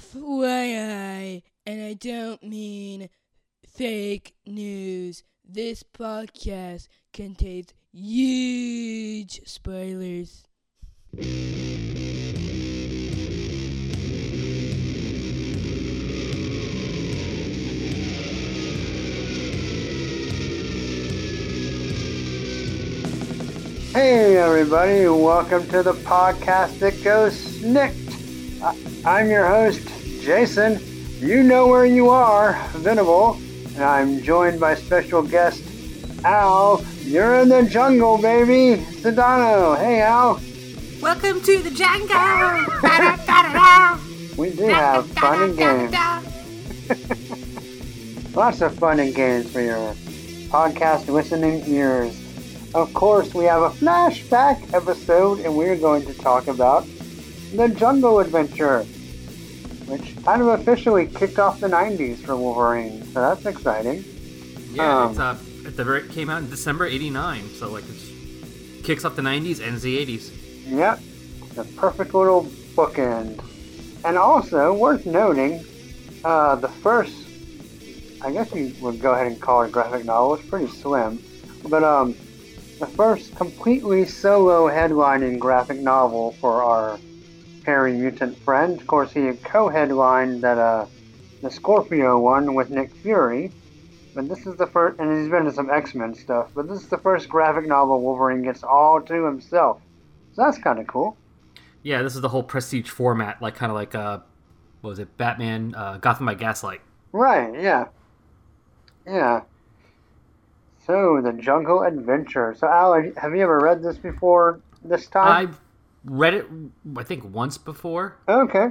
FYI, and I don't mean fake news, this podcast contains huge spoilers. Hey everybody, welcome to the podcast that goes SNIKT. I'm your host, Jason. You know where you are, Venable, and I'm joined by special guest, Al. You're in the jungle, baby. Sedano. Hey, Al. Welcome to the jungle. We do have fun and games. Lots of fun and games for your podcast listening ears. Of course, we have a flashback episode, and we're going to talk about the Jungle Adventure, which kind of officially kicked off the 90s for Wolverine. So that's exciting. Yeah, Um, it's uh, at the very it came out in December '89, so like it kicks off the '90s, ends the '80s. Yep, the perfect little bookend. And also, worth noting, uh, the first, I guess you would go ahead and call it a graphic novel, it's pretty slim, but um, the first completely solo headlining graphic novel for our hairy mutant friend. Of course, he co-headlined that uh, the Scorpio one with Nick Fury, but this is the first, and he's been in some X-Men stuff, but this is the first graphic novel Wolverine gets all to himself. So that's kind of cool. Yeah, this is the whole prestige format, like kind of like uh, what was it, Batman, uh, Gotham by Gaslight. Right, yeah. Yeah. So, the Jungle Adventure. So, Al, have you ever read this before this time? I've read it, I think, once before, Okay,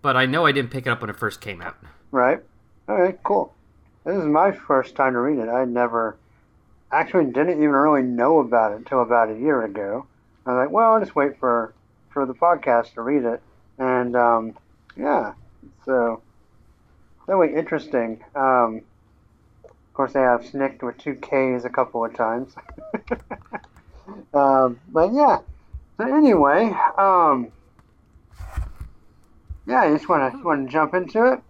but I know I didn't pick it up when it first came out. right. Alright, cool. This is my first time to read it. I never, actually didn't even really know about it until about a year ago. I was like, well, I'll just wait for, for the podcast to read it. And, um, yeah, so, really interesting. Um, of course, they have SNIKT with two Ks a couple of times. um, but yeah. So anyway, um, yeah, you just want to want to jump into it.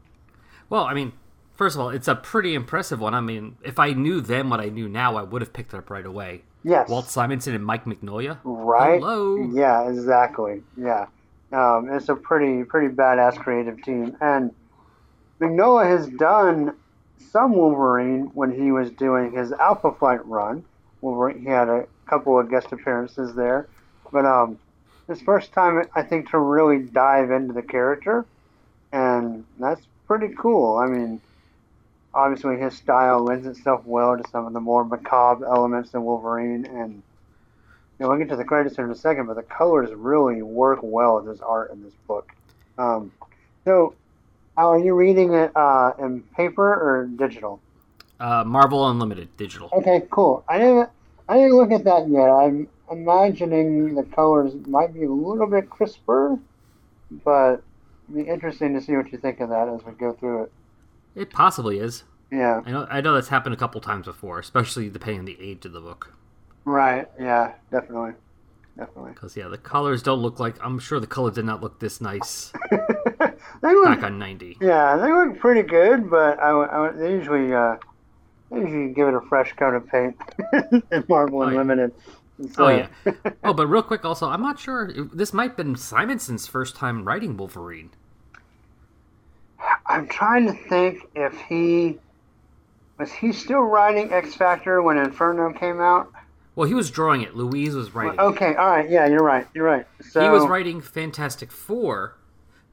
Well, I mean, first of all, it's a pretty impressive one. I mean, if I knew then what I knew now, I would have picked it up right away. Yes. Walt Simonson and Mike Mignola. Right. Hello. Yeah, exactly. Yeah. Um, it's a pretty pretty badass creative team, and Mignola has done some Wolverine when he was doing his Alpha Flight run. Wolverine, he had a couple of guest appearances there, but um, his first time I think to really dive into the character, and that's pretty cool. I mean, obviously his style lends itself well to some of the more macabre elements in Wolverine, and you know, we'll get to the credits here in a second, but the colors really work well with his art in this book. Um, so, are you reading it uh, in paper or digital? Uh, Marvel Unlimited digital. Okay, cool. I didn't, I didn't look at that yet. I'm imagining the colors might be a little bit crisper, but it'd be interesting to see what you think of that as we go through it. It possibly is. Yeah, I know. I know that's happened a couple times before, especially depending on the age of the book. right. Yeah, definitely, definitely. Because yeah, the colors don't look like. I'm sure the color did not look this nice they look, back on '90. yeah, they look pretty good, but I, I they usually, uh, they usually give it a fresh coat of paint in Marvel Oh, yeah. Unlimited. So- Oh uh, yeah. Oh, but real quick, also, I'm not sure. This might have been Simonson's first time writing Wolverine. I'm trying to think if he was he still writing X Factor when Inferno came out. Well, he was drawing it. Louise was writing. it. Okay, all right, yeah, you're right, you're right. So He was writing Fantastic Four,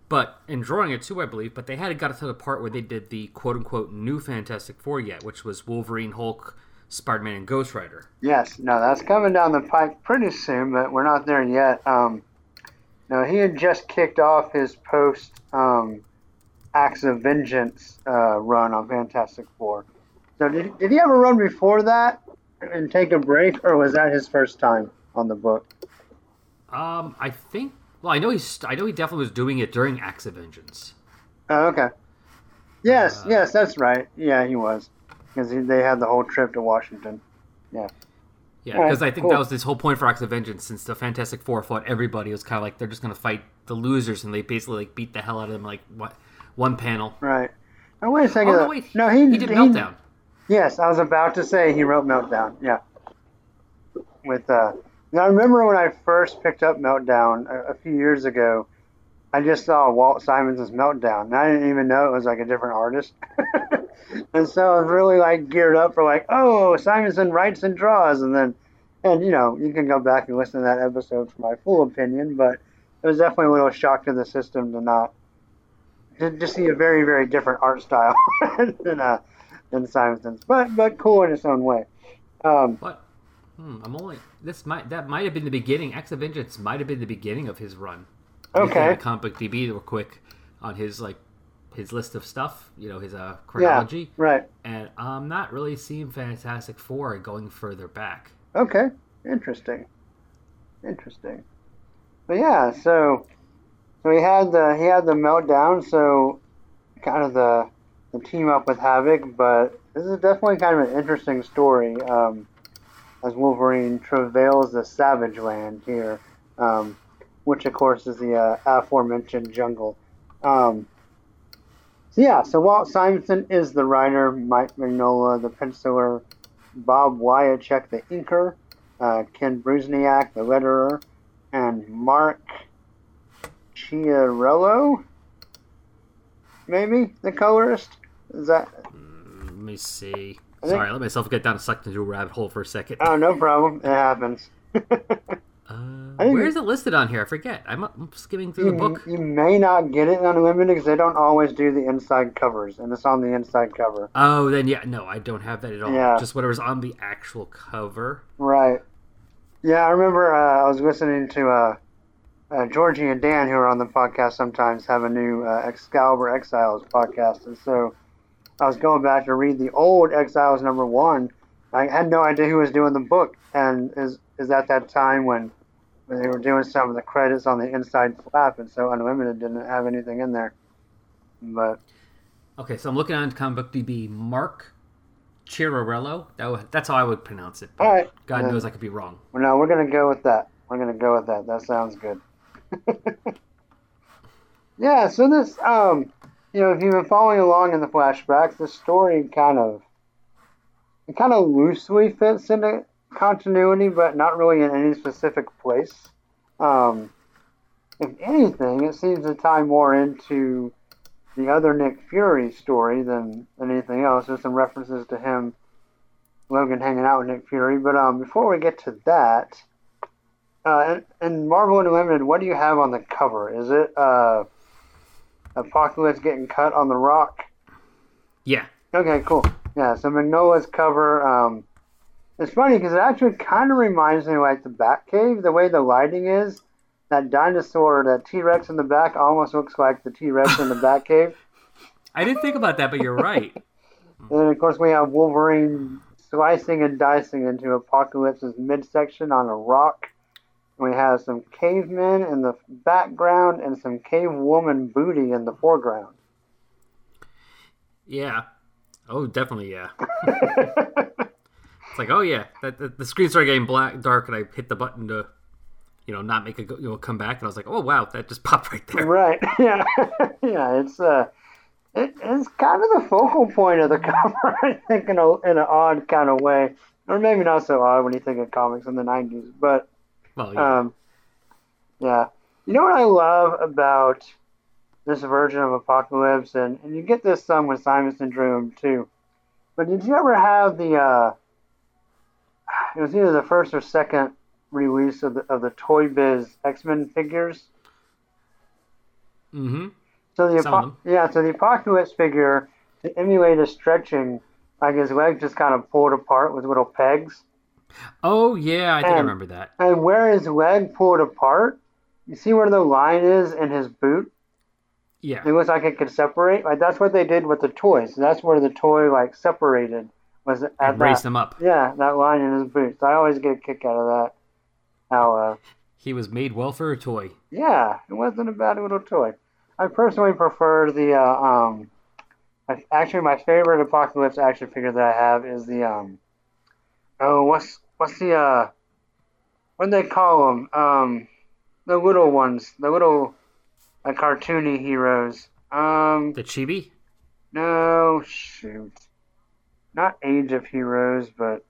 but and drawing it too, I believe. But they hadn't got to the part where they did the quote unquote new Fantastic Four yet, which was Wolverine, Hulk, Spider Man, and Ghost Rider. Yes, no, that's coming down the pipe pretty soon, but we're not there yet. Um, no, he had just kicked off his post um, Acts of Vengeance uh, run on Fantastic Four. So did, did he ever run before that and take a break, or was that his first time on the book? Um, I think. Well, I know he's. I know he definitely was doing it during Acts of Vengeance. Oh, okay. Yes, Uh, yes, that's right. Yeah, he was. Because they had the whole trip to Washington. Yeah, Yeah, because I think cool. that was this whole point for Acts of Vengeance. Since the Fantastic Four fought everybody, it was kind of like they're just going to fight the losers, and they basically like beat the hell out of them. Like, what? one panel. Right. Now wait a second. Oh, no, though. wait. no, he, He did Meltdown. Yes, I was about to say he wrote Meltdown. Yeah. With uh, now I remember when I first picked up Meltdown a, a few years ago. I just saw Walt Simonson's Meltdown, and I didn't even know it was like a different artist. and so I was really like geared up for like, oh, Simonson writes and draws, and then, and you know, you can go back and listen to that episode for my full opinion, but it was definitely a little shock to the system to not to, to see a very very different art style than uh than Simonson's, but but cool in its own way. Um, What? Hmm, I'm only. This might that might have been the beginning. Acts of Vengeance might have been the beginning of his run. Okay. Comic Book DB real quick on his like his list of stuff. You know his uh chronology, right. and I'm not really seeing Fantastic Four going further back. Okay. Interesting. Interesting. But yeah, so so he had the he had the meltdown, so kind of the the team up with Havoc, but this is definitely kind of an interesting story. Um, as Wolverine travails the Savage Land here, um, which of course is the uh, aforementioned jungle. Um, so yeah, so Walt Simonson is the writer, Mike Mignola the penciler, Bob Wiacek the inker, uh, Ken Bruzenak the letterer, and Mark Chiarello, maybe the colorist. Is that? Let me see. Sorry, I let myself get down sucked into a rabbit hole for a second. Oh, no problem. It happens. Uh, where it listed on here? I forget. I'm, I'm skimming through the book. you may not get it on Unlimited because they don't always do the inside covers, and it's on the inside cover. Oh, then yeah, no, I don't have that at all. Yeah. Just whatever's on the actual cover. Right. Yeah, I remember uh, I was listening to uh, uh, Georgie and Dan, who are on the podcast sometimes, have a new uh, Excalibur Exiles podcast. And so I was going back to read the old Exiles number one. I had no idea who was doing the book. And is, is at that time when they were doing some of the credits on the inside flap. And so Unlimited didn't have anything in there. But Okay, so I'm looking on Comic Book DB. Mark Chirarello. That that's how I would pronounce it. but All right. God Yeah. knows I could be wrong. Well, no, we're gonna go with that. We're gonna go with that. That sounds good. yeah. So this, um, you know, if you've been following along in the flashbacks, the story kind of, it kind of loosely fits into continuity, but not really in any specific place. Um, if anything, it seems to tie more into the other Nick Fury story than, than anything else. There's some references to him Logan hanging out with Nick Fury. But um, before we get to that, uh, in, in Marvel Unlimited, what do you have on the cover? Is it uh, Apocalypse getting cut on the rock? Yeah. Okay, cool. Yeah, so Mignola's cover. Um, it's funny because it actually kind of reminds me of like the Batcave, the way the lighting is. That dinosaur, that T Rex in the back, almost looks like the T Rex in the Batcave. I didn't think about that, but you're right. And of course, we have Wolverine slicing and dicing into Apocalypse's midsection on a rock. We have some cavemen in the background and some cave woman booty in the foreground. Yeah. Oh, definitely, yeah. it's like, oh yeah, that, that- the screen started getting black, dark, and I hit the button to, you know, not make it you know, come back, and I was like, oh wow, that just popped right there. right? Yeah, yeah. It's uh, it, it's kind of the focal point of the cover, I think, in a in an odd kind of way, or maybe not so odd when you think of comics in the '90s, but Well, yeah. Um, yeah. You know what I love about this version of Apocalypse, and, and you get this some with Simon Syndrome too. But did you ever have the? Uh, it was either the first or second release of the of the Toy Biz X Men figures. mm-hmm. So the Apo- yeah, so the Apocalypse figure to emulate his stretching, like his legs just kind of pulled apart with little pegs. Oh yeah, I think I And- remember that. And where his leg pulled apart, you see where the line is in his boot? Yeah. It looks like it could separate. Like that's what they did with the toys. That's where the toy like separated was at And raised that. him up. Yeah, that line in his boots. I always get a kick out of that. How uh, He was made well for a toy. yeah, it wasn't a bad little toy. I personally prefer the uh, um. Actually, my favorite Apocalypse action figure that I have is the um. Oh, what's what's the uh? What do they call them? Um, the little ones, the little, uh, cartoony heroes. Um, The Chibi? no, shoot, not Age of Heroes, but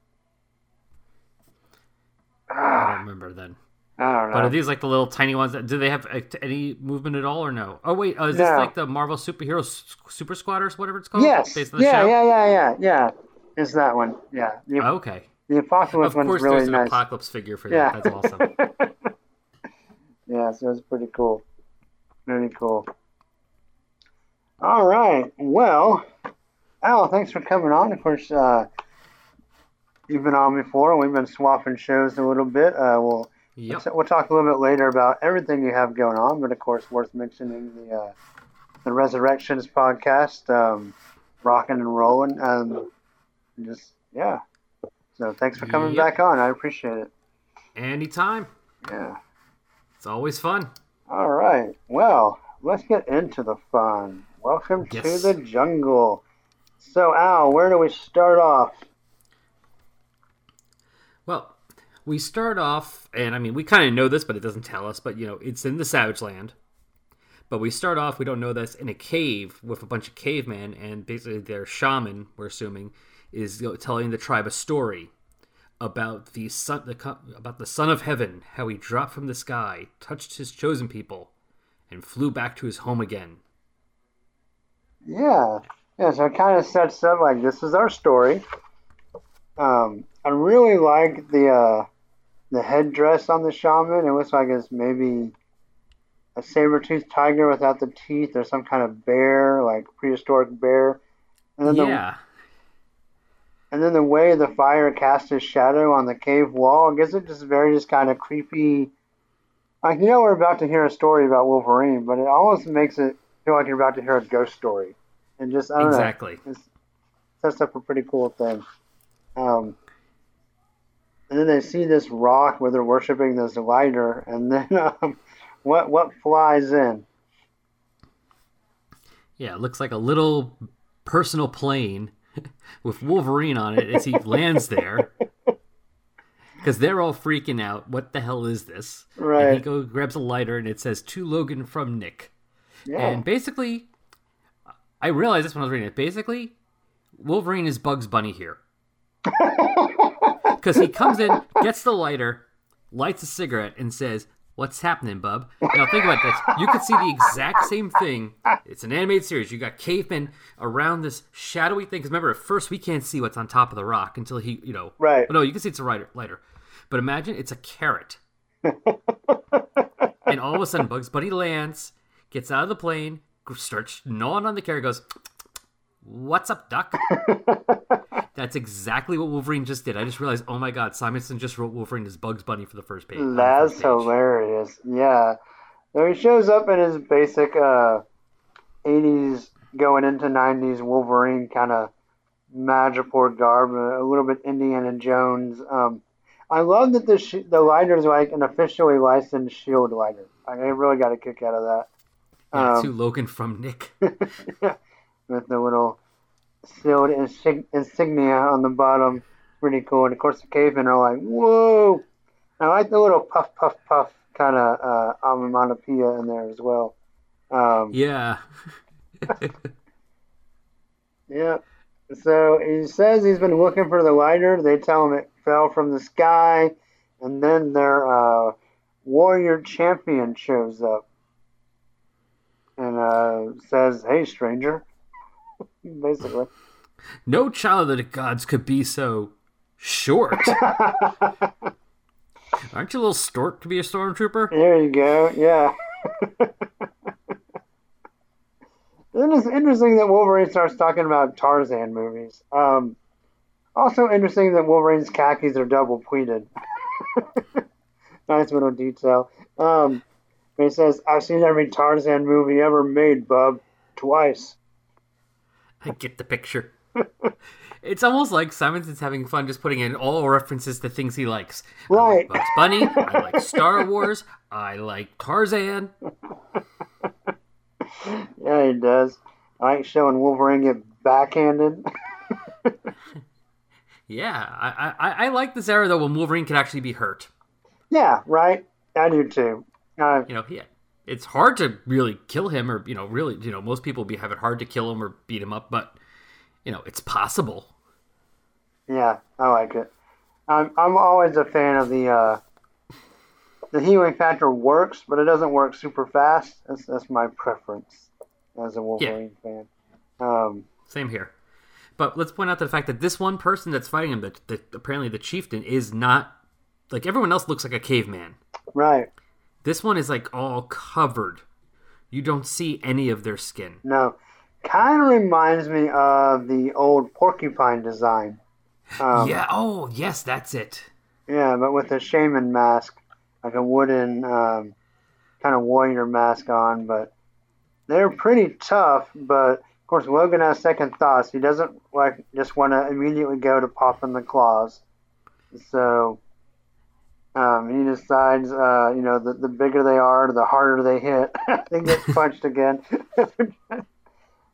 I ah, don't remember then. I don't know. But are these like the little tiny ones? That, do they have any movement at all or no? Oh wait, uh, is this No. like the Marvel superhero super squatters, whatever it's called? yes, based on the yeah, show. yeah, yeah, yeah, yeah. It's that one. Yeah, the, Okay. the Apocalypse Of one's course, really there's an nice. apocalypse figure for yeah, that. That's awesome. yeah, so it's pretty cool. Very cool. All right. Well, Al, thanks for coming on. Of course, uh, you've been on before, we've been swapping shows a little bit. Uh, we'll Yep. we'll talk a little bit later about everything you have going on, but of course, worth mentioning the uh, the Resurrections podcast, um, rocking and rolling, um, just yeah. So thanks for coming Yep. back on. I appreciate it. Anytime. Yeah. It's always fun. All right. Well, let's get into the fun. Welcome Yes. to the jungle. So, Al, where do we start off? Well, we start off, and I mean, we kind of know this, but it doesn't tell us. But you know, it's in the Savage Land. But we start off, we don't know this, in a cave with a bunch of cavemen, and basically their shaman, we're assuming, is you know, telling the tribe a story about the son, the, about the son of heaven, how he dropped from the sky, touched his chosen people, and flew back to his home again. Yeah. Yeah, so it kind of sets up like this is our story. Um, I really like the uh, the headdress on the shaman. It looks like it's maybe a saber-toothed tiger without the teeth or some kind of bear, like prehistoric bear. And then the yeah, And then the way the fire casts its shadow on the cave wall I guess it just very just kind of creepy. Like you know we're about to hear a story about Wolverine, but it almost makes it feel like you're about to hear a ghost story, and just I don't exactly. know, sets up a pretty cool thing. Um, and then they see this rock where they're worshiping this lighter, and then um, what what flies in? Yeah, it looks like a little personal plane with Wolverine on it as he lands there. Because they're all freaking out. What the hell is this? Right. And he Right. go grabs a lighter and it says to Logan from Nick. Yeah. And basically, I realized this when I was reading it. Basically, Wolverine is Bugs Bunny here. Because he comes in, gets the lighter, lights a cigarette, and says, What's happening, bub? Now think about this. You could see the exact same thing. It's an animated series. You got cavemen around this shadowy thing. Because remember, at first we can't see what's on top of the rock until he, you know. Right. Oh, no, you can see it's a lighter. lighter. But imagine it's a carrot. and all of a sudden, Bugs Bunny lands, gets out of the plane, starts gnawing on the carrot, goes, What's up, Duck? That's exactly what Wolverine just did. I just realized, oh my god, Simonson just wrote Wolverine as Bugs Bunny for the first page. That's first page. hilarious. Yeah. So he shows up in his basic uh, 80s going into 90s Wolverine kind of Madripoor garb, a little bit Indiana Jones. Um, I love that the sh- the lighter is like an officially licensed shield lighter. I really got a kick out of that. Yeah, Um, to Logan from Nick. with the little sealed insig- insignia on the bottom. Pretty cool. And of course, the cavemen are like, whoa! I like the little puff, puff, puff kind of uh, onomatopoeia in there as well. Um, Yeah. yeah. So he says he's been looking for the lighter. They tell him it fell from the sky. And then their uh, warrior champion shows up and uh, says, hey, stranger. Basically. no child of the gods could be so short. Aren't you a little stork to be a stormtrooper? There you go. Yeah. Then it's interesting that Wolverine starts talking about Tarzan movies. Um, also interesting that Wolverine's khakis are double pleated. nice little detail. Um, he says, "I've seen every Tarzan movie ever made, bub, twice." I get the picture. It's almost like Simonson's having fun just putting in all references to things he likes. I Right. like Bugs Bunny. I like Star Wars. I like Tarzan. Yeah, he does. I like showing Wolverine get backhanded. Yeah, I, I, I like this era though when Wolverine could actually be hurt. yeah, right. I do too. You know, he it's hard to really kill him, or you know, really, you know, most people be have it hard to kill him or beat him up, but you know, it's possible. Yeah, I like it. I'm I'm always a fan of the uh, the healing factor works, but it doesn't work super fast. That's that's my preference as a Wolverine fan. Um, Same here. But let's point out the fact that this one person that's fighting him, that, that apparently the chieftain, is not like everyone else looks like a caveman. right. This one is like all covered. You don't see any of their skin. No, kind of reminds me of the old porcupine design. Um, yeah. Oh, yes, that's it. Yeah, but with a shaman mask, like a wooden um, kind of warrior mask on. But they're pretty tough. But of course, Logan has second thoughts. He doesn't like just want to immediately go to popping the claws. So um, he decides, uh, you know, the, the bigger they are, the harder they hit. he gets punched again.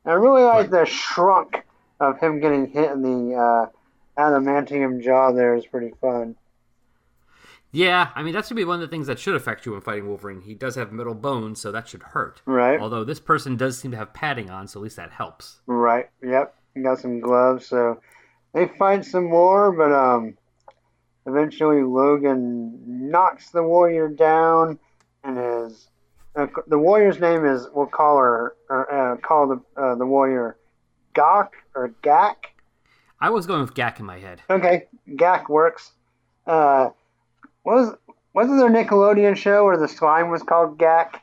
I really like the shrunk of him getting hit in the uh, adamantium jaw. There is pretty fun. Yeah, I mean that should be one of the things that should affect you when fighting Wolverine. He does have metal bones, so that should hurt. Right. Although this person does seem to have padding on, so at least that helps. Right. Yep. He got some gloves, so they fight some more, but um, eventually Logan knocks the warrior down, and his uh, the warrior's name is we'll call her or uh, call the uh, the warrior Gok or Gak. I was going with Gak in my head. Okay, Gak works. Uh, was wasn't there a Nickelodeon show where the slime was called Gak?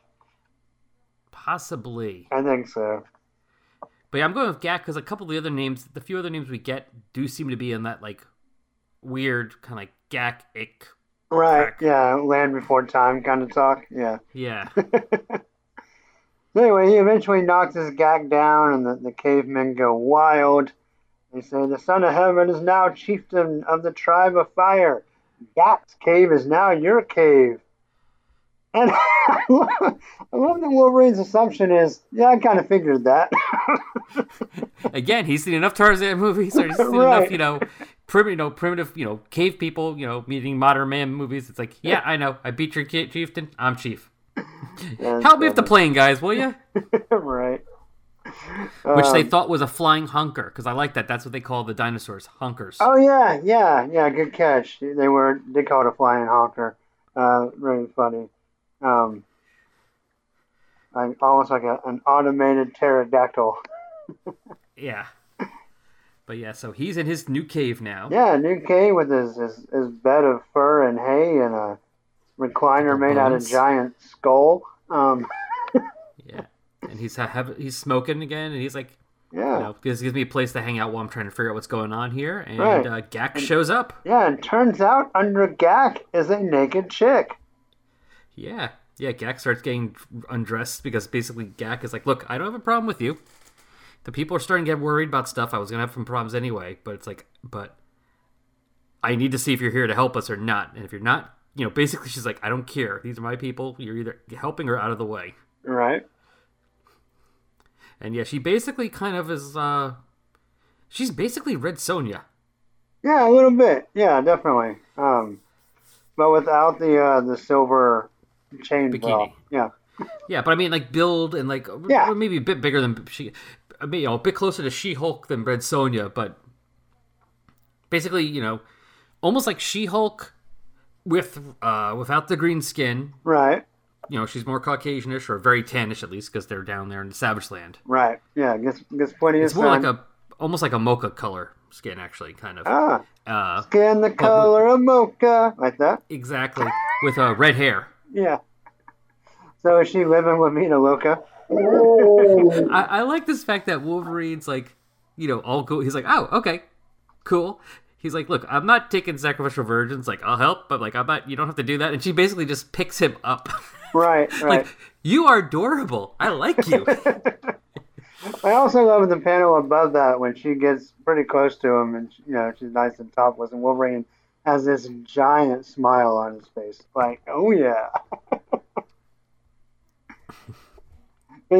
Possibly. I think so. But yeah, I'm going with Gak because a couple of the other names, the few other names we get, do seem to be in that like weird kind of Gak ick. Right. Gak. Yeah, Land Before Time kind of talk. Yeah. Yeah. Anyway, he eventually knocks his gag down, and the, the cavemen go wild. They say, The Son of Heaven is now chieftain of the tribe of fire. Gak's cave is now your cave. And I love, I love that Wolverine's assumption is, yeah, I kind of figured that. Again, he's seen enough Tarzan movies, or he's seen Right. enough, you know, prim, you know, primitive, you know, cave people, you know, meeting modern man movies. It's like, yeah, I know, I beat your chieftain, I'm chief. Help me with the plane, guys, will you? right. Which they Um, thought was a flying honker, because I like that. That's what they call the dinosaurs, honkers. Oh yeah, yeah, yeah. Good catch. They were they called it a flying honker. Uh, really funny. Um, like almost like a, an automated pterodactyl. Yeah. But yeah, so he's in his new cave now. Yeah, new cave with his, his his bed of fur and hay and a recliner made out of giant skull. Um, Yeah. And he's ha- have, he's smoking again, and he's like, yeah, you know, this gives me a place to hang out while I'm trying to figure out what's going on here. And Right. uh, Gak shows up. yeah. And turns out under Gak is a naked chick. Yeah. Yeah, Gak starts getting undressed because basically Gak is like, look, I don't have a problem with you. The people are starting to get worried about stuff. I was going to have some problems anyway, but it's like, but I need to see if you're here to help us or not. And if you're not, you know, basically she's like, I don't care. These are my people. You're either helping or out of the way. Right. And yeah, she basically kind of is, uh, she's basically Red Sonja. Yeah, a little bit. Yeah, definitely. Um, but without the uh, the silver chain Bikini. Yeah. Yeah, but I mean, like build and like Yeah. maybe a bit bigger than she. I mean, you know, a bit closer to She Hulk than Red Sonja, but basically, you know, almost like She Hulk with uh without the green skin. Right. You know, she's more Caucasianish or very tannish at least because they're down there in the Savage Land. Right. Yeah. Gets gets plenty It's of more sun. like a almost like a mocha color skin, actually, kind of. ah, Uh, skin the color of mocha, like that. exactly with uh, red hair. Yeah. So is she living with Mina Loca? Oh. I, I like this fact that Wolverine's like, you know, all cool. He's like, oh, okay, cool. He's like, look, I'm not taking sacrificial virgins. Like, I'll help, but like, I'm not. You don't have to do that. And she basically just picks him up. Right. Right. like, you are adorable. I like you. I also love the panel above that when she gets pretty close to him and you know she's nice and topless and Wolverine has this giant smile on his face, like, oh yeah.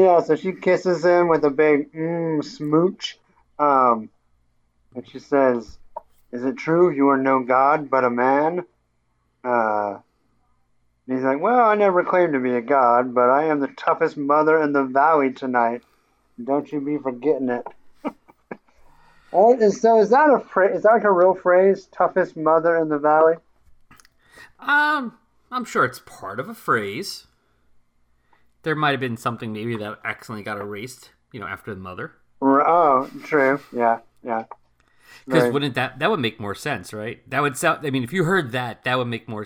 Yeah, so she kisses him with a big mm, smooch, um, and she says, "Is it true you are no god but a man?" Uh, And he's like, Well, I never claimed to be a god, but I am the toughest mother in the valley tonight. Don't you be forgetting it. Oh, and so is that a phrase? Is that like a real phrase? Toughest mother in the valley? Um, I'm sure it's part of a phrase. There might have been something maybe that accidentally got erased, you know, after the mother. Oh, true. Yeah, yeah. Because Right. wouldn't that that would make more sense, right? That would sound. I mean, if you heard that, that would make more.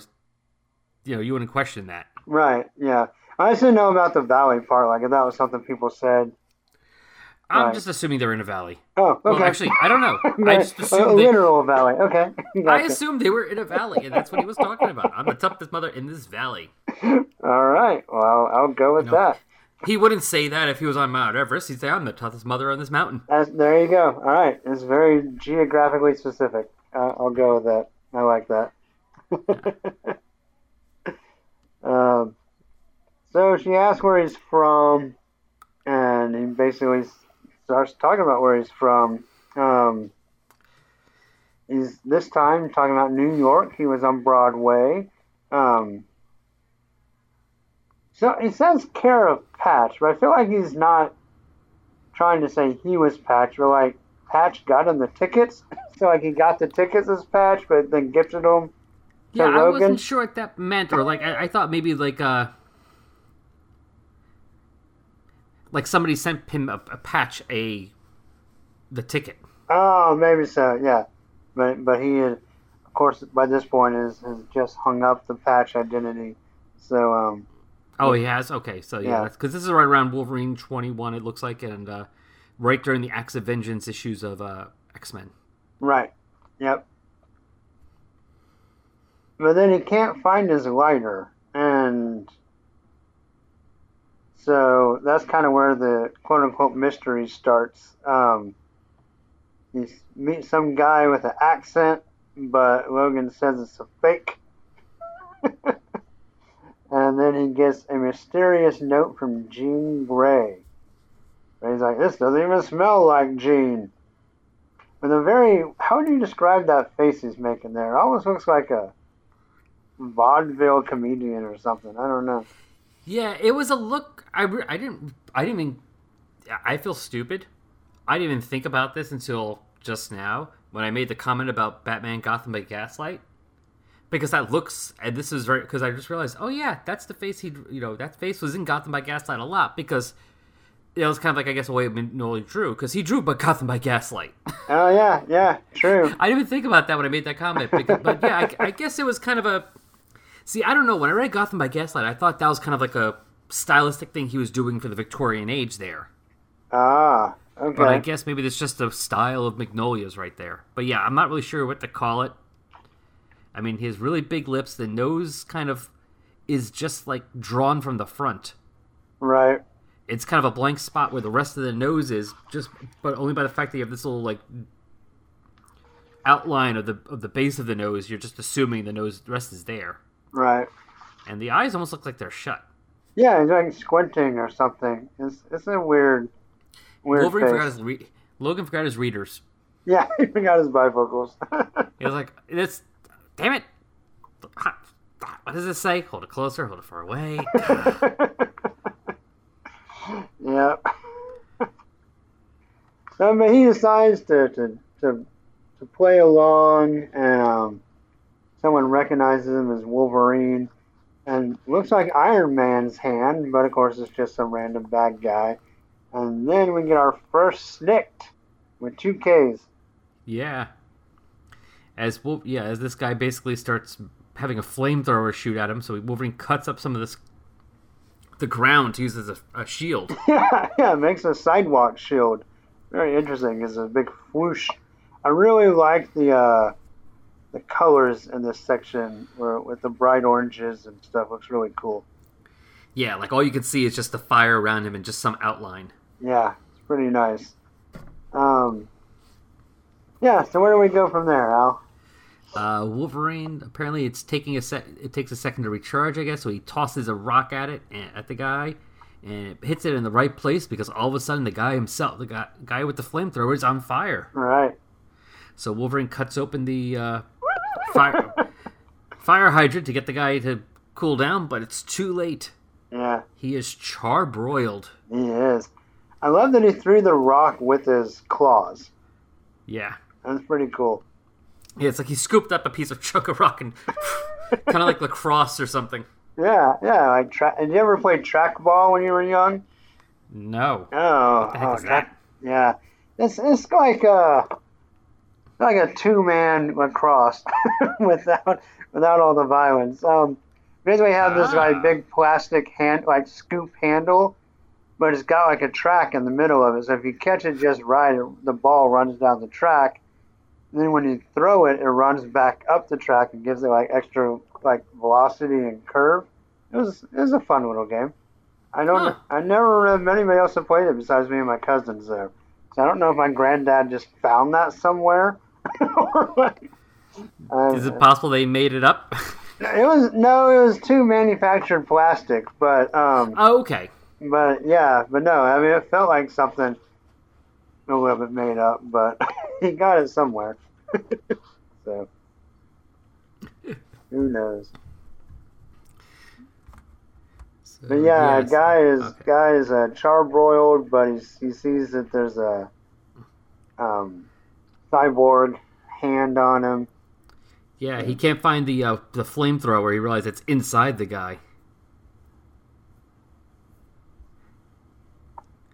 You know, you wouldn't question that. Right, yeah. I just didn't know about the valley part. Like, if that was something people said. I'm Right. just assuming they're in a valley. Oh, okay. Well, actually, I don't know. I just a assumed they, literal valley. Okay. I assumed they were in a valley, and that's what he was talking about. I'm the toughest mother in this valley. All right. Well, I'll go with that. He wouldn't say that if he was on Mount Everest. He'd say, "I'm the toughest mother on this mountain." That's, there you go. All right. It's very geographically specific. Uh, I'll go with that. I like that. um, so she asks where he's from, and he basically starts talking about where he's from. Um, he's this time talking about New York. He was on Broadway. Um, so he says care of Patch, but I feel like he's not trying to say he was Patch, but like Patch got him the tickets. so like he got the tickets as Patch, but then gifted them Yeah, I wasn't sure what that meant, or like I, I thought maybe like uh, like somebody sent him a, a patch a the ticket. Oh, maybe so. Yeah, but but he, had, of course, by this point is has just hung up the Patch identity. So um, Oh, he has. Okay, so yeah, Yeah. because this is right around Wolverine twenty one. It looks like, and uh, right during the Acts of Vengeance issues of uh, X Men. right, yep. But then he can't find his lighter, and so that's kind of where the quote unquote mystery starts. Um, he meets some guy with an accent, but Logan says it's a fake. and then he gets a mysterious note from Jean Grey. And he's like, this doesn't even smell like Jean. With a very, how would you describe that face he's making there? It almost looks like a vaudeville comedian or something. I don't know. Yeah, it was a look. I, re- I didn't. I didn't even. I feel stupid. I didn't even think about this until just now when I made the comment about Batman Gotham by Gaslight. Because that looks, and this is very, because I just realized, oh yeah, that's the face he, you know, that face was in Gotham by Gaslight a lot because it was kind of like I guess a way of Noli drew because he drew but Gotham by Gaslight. Oh, yeah, yeah, true. I didn't even think about that when I made that comment, because, but yeah, I, I guess it was kind of a. See, I don't know. When I read Gotham by Gaslight, I thought that was kind of like a stylistic thing he was doing for the Victorian age there. Ah, okay. But I guess maybe it's just a style of Mignola's right there. But yeah, I'm not really sure what to call it. I mean, his really big lips. The nose kind of is just like drawn from the front. right. It's kind of a blank spot where the rest of the nose is, just but only by the fact that you have this little like outline of the of the base of the nose. You're just assuming the nose the rest is there, Right. and the eyes almost look like they're shut. Yeah, he's like squinting or something. It's it's a weird, weird Wolverine face. forgot his re- Logan forgot his readers. Yeah, he forgot his bifocals. He was like, "It's damn it." What does it say? Hold it closer. Hold it far away. yeah. so, but he decides to to to, to play along, and um, someone recognizes him as Wolverine, and looks like Iron Man's hand, but of course it's just some random bad guy. And then we get our first SNIKT with two Ks. Yeah. As Wolf, yeah, as this guy basically starts having a flamethrower shoot at him, so Wolverine cuts up some of this the ground to use as a, a shield. yeah, yeah, it makes a sidewalk shield. Very interesting. It's a big whoosh. I really like the uh, the colors in this section where, with the bright oranges and stuff. Looks really cool. Yeah, like all you can see is just the fire around him and just some outline. Yeah, it's pretty nice. Um, yeah. So where do we go from there, Al? Uh, Wolverine apparently it's taking a sec. It takes a second to recharge, I guess. So he tosses a rock at it and at the guy, and it hits it in the right place because all of a sudden the guy himself, the guy, guy with the flamethrower, is on fire. All right. So Wolverine cuts open the uh, fire fire hydrant to get the guy to cool down, but it's too late. Yeah, He is charbroiled. he is. I love that he threw the rock with his claws. Yeah. That's pretty cool. Yeah, it's like he scooped up a piece of chunk of rock and kind of like lacrosse or something. Yeah, yeah. Like, tra- did you ever play trackball when you were young? No. Oh, the heck oh, is that? Yeah, it's it's like a like a two man lacrosse without without all the violence. Um, basically have this Ah. like big plastic hand like scoop handle, but it's got like a track in the middle of it. So if you catch it just right, it, the ball runs down the track. And then when you throw it, it runs back up the track and gives it like extra like velocity and curve. It was it was a fun little game. I don't. Huh. I never remember anybody else that played it besides me and my cousins there. So I don't know if my granddad just found that somewhere. Uh, Is it possible they made it up? it was no, it was too manufactured plastic, but um, oh, okay. but yeah, but no, I mean it felt like something a little bit made up, but he got it somewhere. so who knows? So, But yeah, yes. guy is Okay. guy is uh, charbroiled, but he's, he sees that there's a um, cyborg hand on him. Yeah, he can't find the uh, the flamethrower. He realizes it's inside the guy.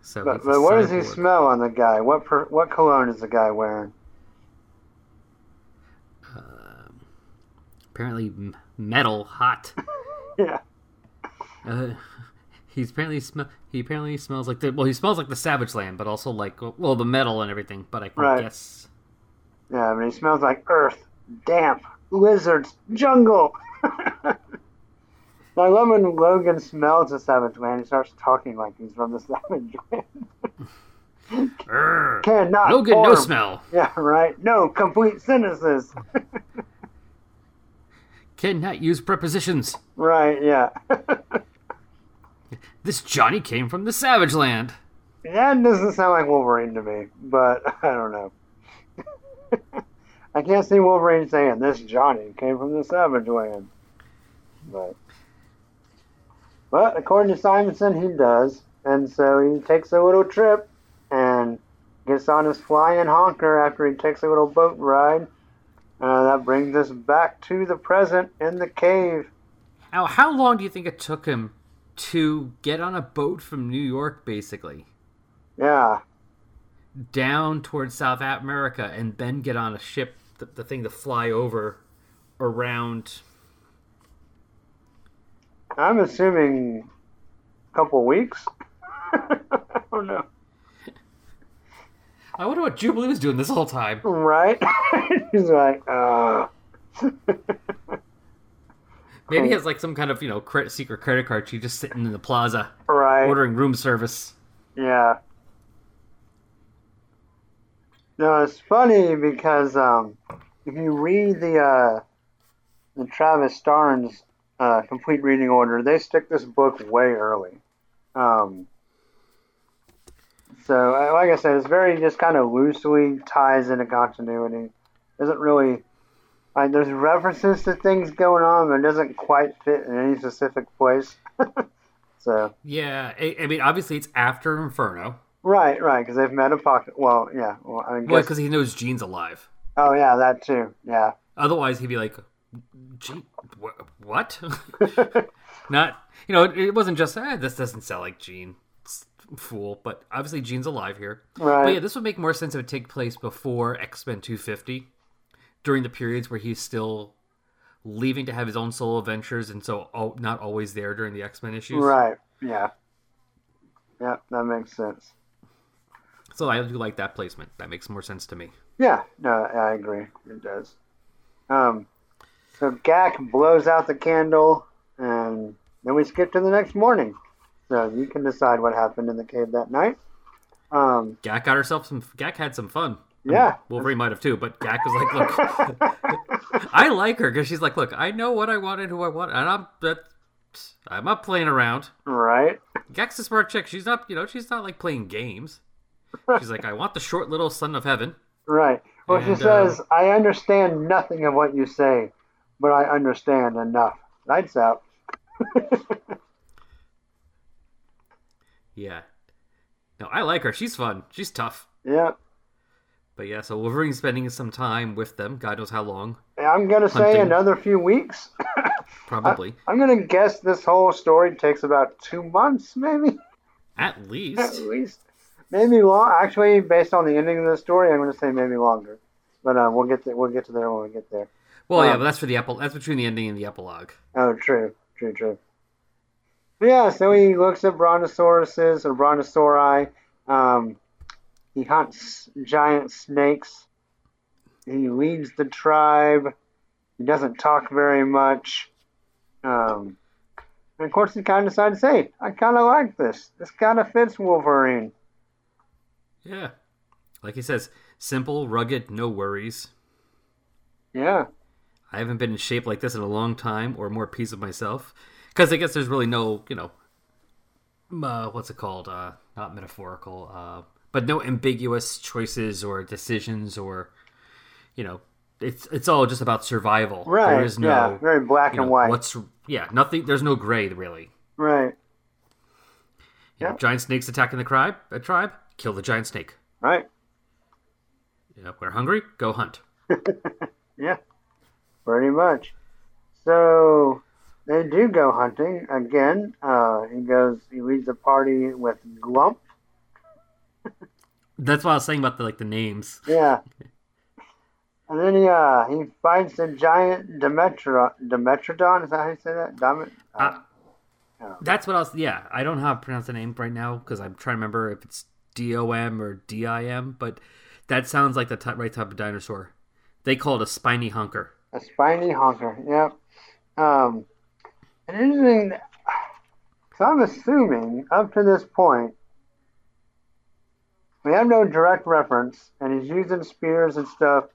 So But, but what does he smell on the guy? What per, what cologne is the guy wearing? Um, apparently metal hot. Yeah, Uh, he's apparently smell. He apparently smells like the well. He smells like the Savage Land, but also like well the metal and everything. But I Right. guess. Yeah, but he smells like earth, damp, lizards, jungle. I love when Logan smells the Savage Land. He starts talking like he's from the Savage Land. Urgh. Cannot Logan, no smell. Yeah, right. No complete sentences. Cannot use prepositions. right. Yeah. This Johnny came from the Savage Land. That doesn't sound like Wolverine to me, but I don't know. I can't see Wolverine saying this Johnny came from the Savage Land. But but according to Simonson he does. And so he takes a little trip and gets on his flying honker after he takes a little boat ride. Uh, that brings us back to the present in the cave. Now, how long do you think it took him to get on a boat from New York, basically, Yeah. Down towards South America, and then get on a ship, the, the thing to fly over around? I'm assuming a couple weeks. I don't know. I wonder what Jubilee was doing this whole time. Right? He's like, uh. Maybe he has like some kind of you know credit, secret credit card. She's just sitting in the plaza right. ordering room service. Yeah. No, it's funny because um, if you read the uh, the Travis Starnes uh, complete reading order, they stick this book way early. Um, so, like I said, it's very just kind of loosely ties into continuity. Doesn't really like there's references to things going on, but it doesn't quite fit in any specific place. so. Yeah, I, I mean, obviously it's after Inferno. Right, right, because they've met Apocalypse. Well, yeah. Well, I Well, because he knows Jean's alive. oh, yeah, that too. Yeah. Otherwise, he'd be like, Jean, wh- what? Not, you know, it, it wasn't just, eh, this doesn't sound like. It's- Fool. But obviously, Jean's alive here. Right. But yeah, this would make more sense if it take place before X Men 250, during the periods where he's still leaving to have his own solo adventures and so oh, not always there during the X Men issues. Right. Yeah. Yeah, that makes sense. So I do like that placement. That makes more sense to me. Yeah, no, I agree. It does. Um, so Gak blows out the candle, and then we skip to the next morning. So you can decide what happened in the cave that night. Um, Gak got herself some. Gak had some fun. I mean, Yeah. Wolverine might have too, but Gak was like, "Look, I like her because she's like, look, I know what I want and who I want, and I'm that I'm not playing around." right. Gak's a smart chick. She's not, you know, she's not like playing games. She's like, I want the short little son of heaven. Right. Well, she And, uh, says, I understand nothing of what you say, but I understand enough. Lights out. Yeah. No, I like her. She's fun. She's tough. yeah. But yeah, so Wolverine's spending some time with them. God knows how long. I'm gonna say another few weeks. Probably. I'm gonna guess this whole story takes about two months, maybe At least. at least. Maybe long. Actually, based on the ending of the story, I'm gonna say maybe longer. But uh, we'll get to we'll get to there when we get there. Well, yeah, Um, but that's for the apple. That's between the ending and the epilogue. Oh, true, true, true. But yeah, so he looks at brontosauruses or brontosauri. Um, he hunts giant snakes. He leads the tribe. He doesn't talk very much. Um, and of course, he kind of decides, hey, I kind of like this. This kind of fits Wolverine. Yeah. Like he says, simple, rugged, no worries. Yeah, I haven't been in shape like this in a long time, or more peace of myself. Because I guess there's really no, you know, uh, what's it called? Uh, not metaphorical, uh, but no ambiguous choices or decisions, or you know, it's it's all just about survival. right. There is no, yeah, very black you know, and white. what's yeah, nothing. There's no gray really. Right, You know, Yeah. giant snakes attacking the tribe. A tribe, kill the giant snake. right. Know, we're hungry, go hunt. Yeah, pretty much. So they do go hunting again. Uh, he goes. He leads a party with Glump. That's what I was saying about the like the names. Yeah. And then he uh he finds the giant Demetro Demetrodon. Is that how you say that? Demet- uh, Uh, That's what I was. Yeah, I don't know how to pronounce the name right now because I'm trying to remember if it's D O M or D I M, but that sounds like the ty- right type of dinosaur. They call it a spiny honker. a spiny honker. Yep. Um, and interesting. So I'm assuming up to this point, we have no direct reference, and he's using spears and stuff.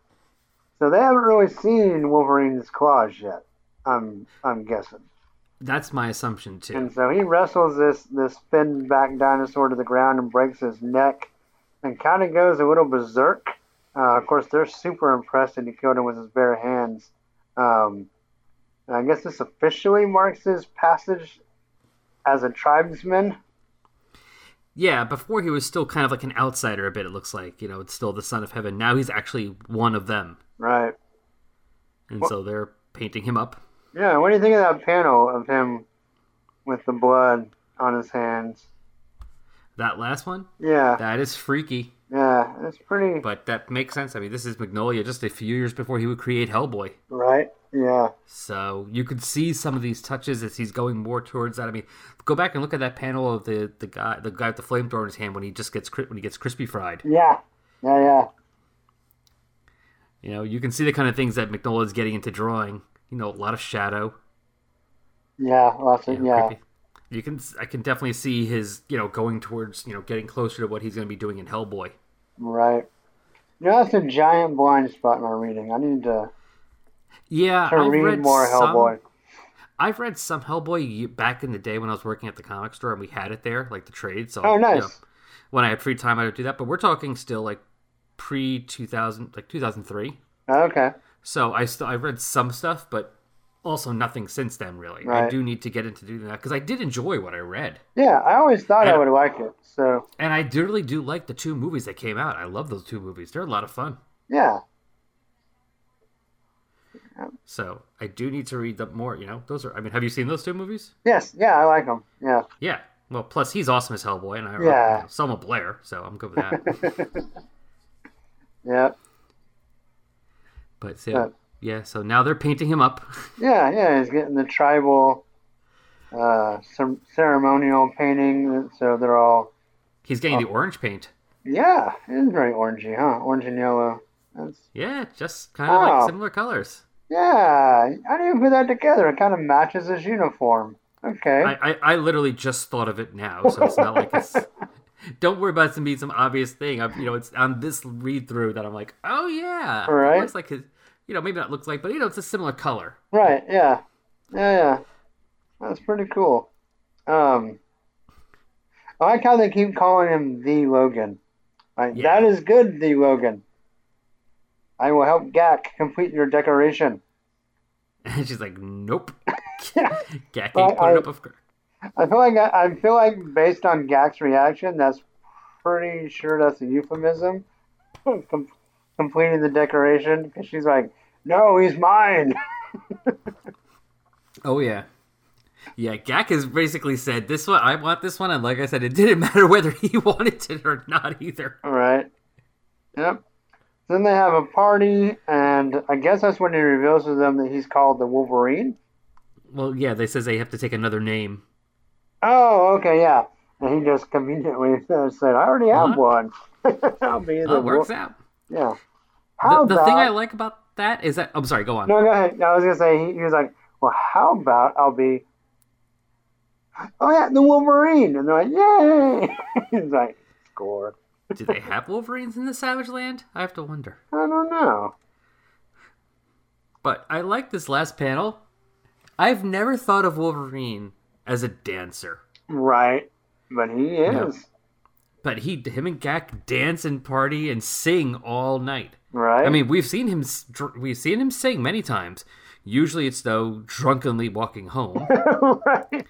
So they haven't really seen Wolverine's claws yet. I'm I'm guessing. That's my assumption too. And so he wrestles this this fin back dinosaur to the ground and breaks his neck, and kind of goes a little berserk. Uh, of course, they're super impressed that he killed him with his bare hands. Um, I guess this officially marks his passage as a tribesman. Yeah, before he was still kind of like an outsider a bit. It looks like you know it's still the son of heaven. Now he's actually one of them, Right. and Well- so they're painting him up. Yeah. What do you think of that panel of him with the blood on his hands? That last one, Yeah. that is freaky, Yeah. It's pretty. but that makes sense. I mean, this is Mignola just a few years before he would create Hellboy. Right. Yeah. So you could see some of these touches as he's going more towards that. I mean, go back and look at that panel of the, the guy the guy with the flamethrower in his hand when he just gets when he gets crispy fried. Yeah. Yeah. Yeah. You know, you can see the kind of things that Mignola's getting into drawing. You know, a lot of shadow. Yeah. Lots of, you know, yeah. creepy. You can I can definitely see his you know going towards you know getting closer to what he's going to be doing in Hellboy. Right. You know, that's a giant blind spot in our reading. I need to, Yeah, to I've read read more some, Hellboy. I've read some Hellboy back in the day when I was working at the comic store and we had it there, like the trade. So Oh, you nice. know, when I had free time, I would do that. But we're talking still like pre two thousand, like two thousand three. Okay. So I still I read some stuff, but also nothing since then. Really, I do need to get into doing that because I did enjoy what I read, Yeah, I always thought I would like it. So, and I do really do like the two movies that came out. I love those two movies; they're a lot of fun. yeah. So I do need to read them more. You know, those are. I mean, have you seen those two movies? Yes, yeah, I like them. Yeah. Yeah. Well, plus he's awesome as Hellboy, and I Yeah. Selma Blair, so I'm good with that. Yeah. But so, Yeah. yeah, so now they're painting him up. Yeah, yeah, he's getting the tribal uh, cer- ceremonial painting. So they're all, He's getting the orange paint. yeah, it is very orangey, huh? Orange and yellow. That's, Yeah, just kind of Oh. like similar colors. yeah, I didn't even put that together. It kind of matches his uniform. Okay. I, I, I literally just thought of it now, so it's not like it's. Don't worry about it being some obvious thing. I'm, you know, it's on this read through that I'm like, oh yeah, it Right. looks like his. You know, maybe not looks like, but you know, it's a similar color. Right, yeah. Yeah, yeah. That's pretty cool. Um I like how they keep calling him the Logan. Like Yeah. that is good, the Logan. I will help Gak complete your decoration. And she's like, "Nope." Gak ain't putting I- up with. I feel like I, I feel like based on Gak's reaction, that's pretty sure that's a euphemism. Com- completing the decoration because she's like, "No, he's mine." Oh yeah, yeah. Gak has basically said this one. I want this one, and like I said, it didn't matter whether he wanted it or not either. All right. Yep. Then they have a party, and I guess that's when he reveals to them that he's called the Wolverine. Well, yeah, they says they have to take another name. Oh, okay, yeah. And he just conveniently said, "I already have What? one. I'll be the Oh, it works Wo- out. Yeah. The, How the about? thing I like about that is that I'm sorry. Go on. no, go ahead. I was gonna say he, he was like, "Well, how about I'll be." Oh yeah, the Wolverine, and they're like, "Yay!" He's like, "Score." Do they have Wolverines in the Savage Land? I have to wonder. I don't know. But I like this last panel. I've never thought of Wolverine as a dancer, Right, but he is. No. but he, him and Gak dance and party and sing all night. Right. I mean, we've seen him, we've seen him sing many times. Usually, it's though drunkenly walking home. right.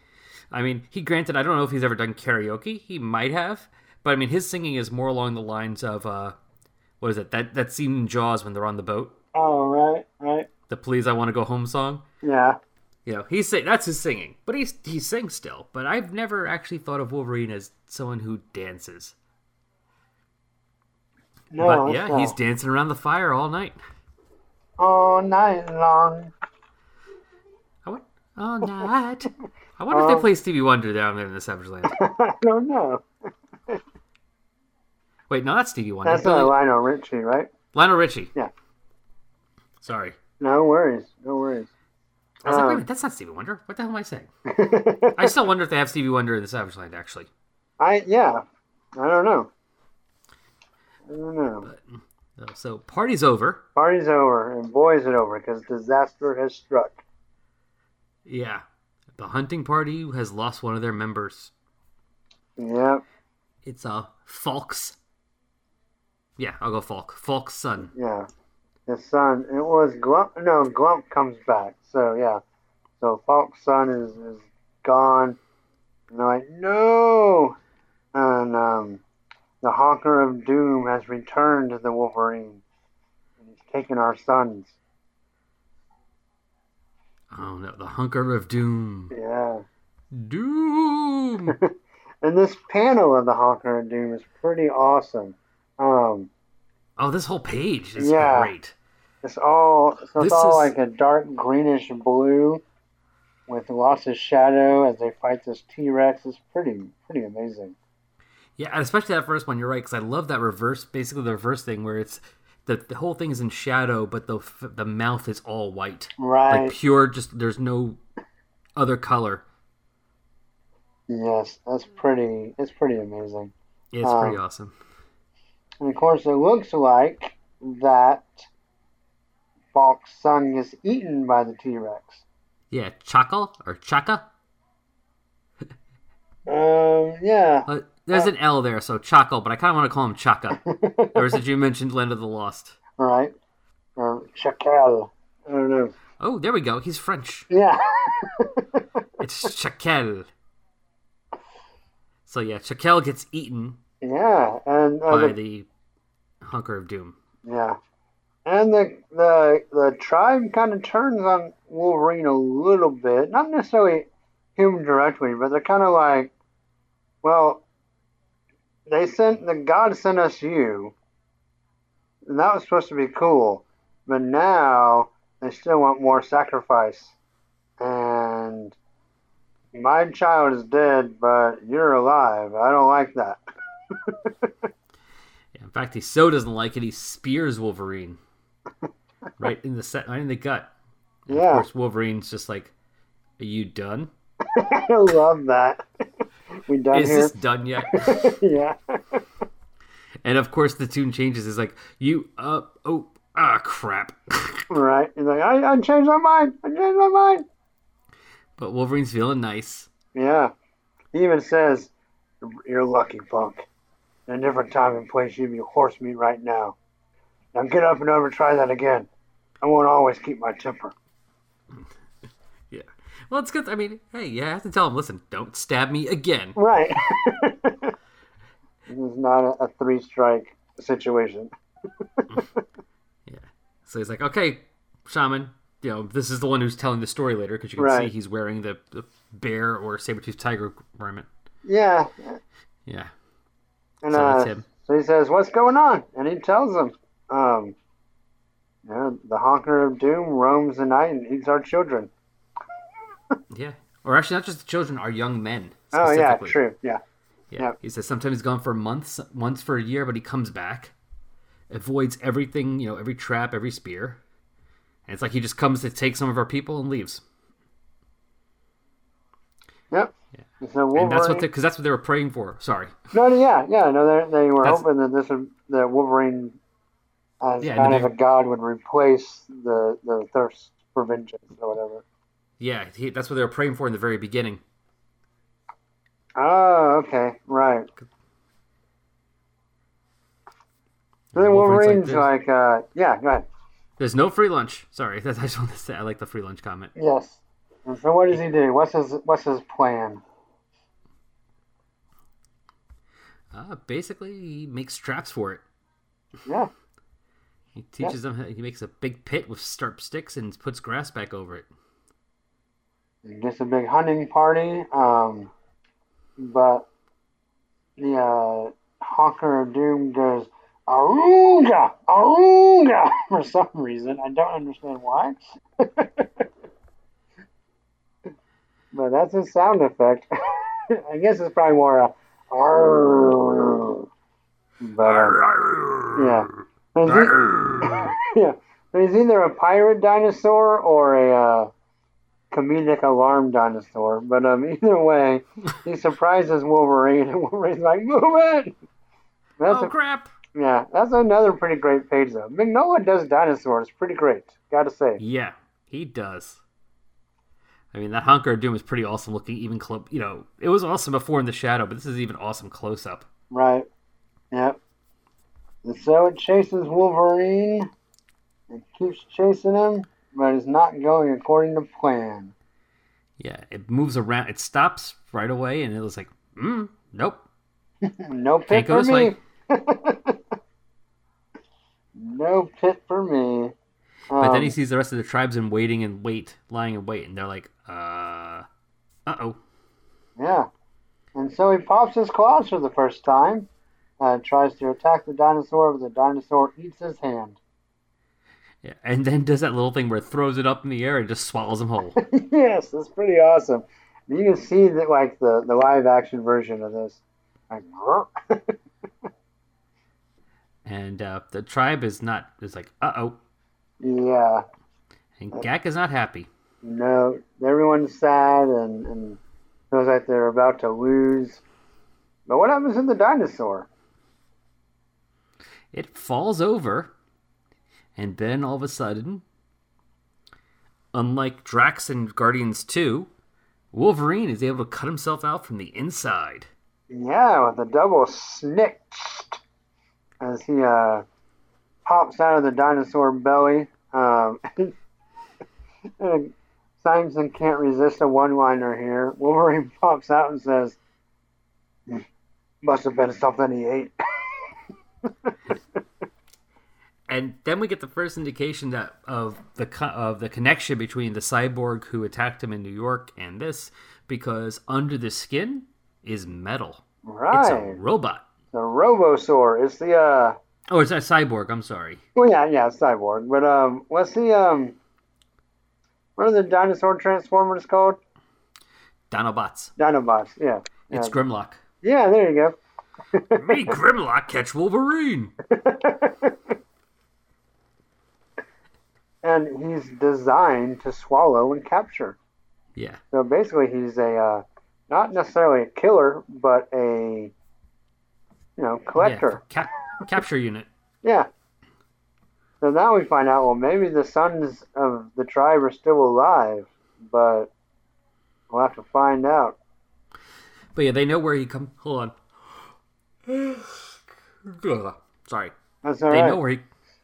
I mean, he granted, I don't know if he's ever done karaoke. He might have, but I mean, his singing is more along the lines of, uh, what is it? That that scene in Jaws when they're on the boat, Oh, right, right. the "Please I Want to Go Home" song. Yeah. You know, he's sing- that's his singing, but he's he sings still. But I've never actually thought of Wolverine as someone who dances. No, but yeah, not. he's dancing around the fire all night. all night long. I wonder, all night. I wonder if they Um, play Stevie Wonder down there in the Savage Land. I don't know. Wait, no, that's Stevie Wonder. That's not Lionel Richie, right? Lionel Richie. Yeah. Sorry. No worries. No worries. I was like, wait a Um, minute, that's not Stevie Wonder. What the hell am I saying? I still wonder if they have Stevie Wonder in the Savage Land, actually. I yeah. I don't know. I don't know. Uh, So, party's over. Party's over, and boy is it over because disaster has struck. Yeah. The hunting party has lost one of their members. Yep. It's uh, Falk's. Yeah, I'll go Falk. Falk's son. Yeah. His son. It was Glump. No, Glump comes back. So yeah. So Falk's son is is gone. And they're like, no. And um, the Honker of Doom has returned to the Wolverine. And he's taken our sons. Oh no, the Honker of Doom. Yeah. Doom! And this panel of the Honker of Doom is pretty awesome. Um, oh, this whole page is Yeah. great. It's all so it's This all is- like a dark greenish blue with lots of shadow as they fight this T Rex. It's pretty pretty amazing. Yeah, and especially that first one. You're right because I love that reverse, basically the reverse thing where it's the, the whole thing is in shadow, but the the mouth is all white, Right. like pure. Just there's no other color. Yes, that's pretty. It's pretty amazing. Yeah, it's pretty Um, awesome. And of course, it looks like that Falk's son gets eaten by the T Rex. Yeah, Chaka or Chaka. Um, yeah. Uh, there's an L there, so Chaco, but I kind of want to call him Chaka. or as you mentioned, Land of the Lost. right. Or Chacal. I don't know. Oh, there we go. He's French. Yeah. It's Chakel. So yeah, Chakel gets eaten yeah, and uh, by the, the Honker of Doom. yeah, and the the the tribe kind of turns on Wolverine a little bit. Not necessarily him directly, but they're kind of like, well, they sent the God sent us you, and that was supposed to be cool, but now they still want more sacrifice, and my child is dead, but you're alive. I don't like that. In fact, he so doesn't like it, he spears Wolverine right in the set, right in the gut. And Yeah. Of course, Wolverine's just like, "Are you done? I love that. we done Is here? this done yet?" yeah. and of course, the tune changes. Is like, "You uh oh ah crap." right. He's like, I, I changed my mind. I changed my mind. but Wolverine's feeling nice. Yeah. He even says, You're lucky, punk. In a different time and place, you'd be horse meat right now. Now get up and never try that again. I won't always keep my temper. Yeah. Well, it's good. I mean, hey, you have to tell him, listen, don't stab me again. Right. this is not a, a three strike situation. Yeah. So he's like, okay, shaman, you know, this is the one who's telling the story later because you can Right. see he's wearing the, the bear or saber-toothed tiger garment. Yeah. Yeah. And So uh, that's him. so he says, "What's going on?" And he tells them, um, yeah, the honker of doom roams the night and eats our children. Yeah. Or actually, not just the children, our young men. Oh yeah, true. Yeah. Yeah. He says sometimes he's gone for months, once for a year, but he comes back, avoids everything, you know, every trap, every spear. And it's like he just comes to take some of our people and leaves. Yep. Yeah. So Wolverine. And that's what because that's what they were praying for. Sorry. No, no, yeah, yeah. No, they they were That's- hoping that this would that Wolverine, as Yeah, kind of a god, would replace the the thirst for vengeance or whatever. Yeah, he, that's what they were praying for in the very beginning. Oh, okay, right. So then Wolverine's like like, uh, yeah, go ahead. There's no free lunch. Sorry, that's I just want to say I like the free lunch comment. Yes. And so what does he do? What's his What's his plan? Uh, basically, he makes traps for it. Yeah. He teaches them. He makes a big pit with sharp sticks and puts grass back over it. He gets a big hunting party. Um, but the uh, Honker of Doom goes Arunga, Arunga for some reason. I don't understand why. but that's a sound effect. I guess it's probably more a Arr. But yeah. Yeah. He's either a pirate dinosaur or a uh, comedic alarm dinosaur. But um, either way, he surprises Wolverine, and Wolverine's like, "Move it!" That's oh a, crap! yeah, that's another pretty great page though. Mignola does dinosaurs pretty great. Gotta say. Yeah, he does. I mean, that Honker of Doom is pretty awesome looking. Even close, you know, it was awesome before in the shadow, but this is even awesome close up. Right. Yep. And so it chases Wolverine. It keeps chasing him, but it's not going according to plan. Yeah, it moves around. It stops right away, and it was like, mm, nope. No pit for me. no pit for me. But then Um, he sees the rest of the tribes in waiting and wait, lying in wait, and they're like, uh, uh oh. Yeah. And so he pops his claws for the first time. Uh, tries to attack the dinosaur, but the dinosaur eats his hand. Yeah, and then does that little thing where it throws it up in the air and just swallows them whole. yes, that's pretty awesome. You can see that, like the, the live action version of this. Like, and uh, the tribe is not is like, uh oh, yeah, and Gak is not happy. no, everyone's sad and, and feels like they're about to lose. But what happens to the dinosaur? It falls over, and then all of a sudden, unlike Drax and Guardians 2, Wolverine is able to cut himself out from the inside. Yeah, with a double snick as he uh, pops out of the dinosaur belly. Um, Simonson can't resist a one-liner here. Wolverine pops out and says, "Hmm, "Must have been something he ate." And then we get the first indication that of the co- of the connection between the cyborg who attacked him in New York and this, because under the skin is metal. Right, It's a robot. the Robosaur. It's the uh, Oh, it's a cyborg. I'm sorry. well, yeah, yeah, cyborg. But um, what's the um, what are the dinosaur transformers called? Dinobots. Dinobots. Yeah, It's. Grimlock. yeah. There you go. Me, Grimlock, catch Wolverine. and he's designed to swallow and capture. Yeah. So basically, he's a uh, not necessarily a killer, but a you know collector. Yeah, cap- capture unit. Yeah. So now we find out. Well, maybe the sons of the tribe are still alive, but we'll have to find out. But yeah, they know where he come. Hold on. Sorry. That's all They right. know where he.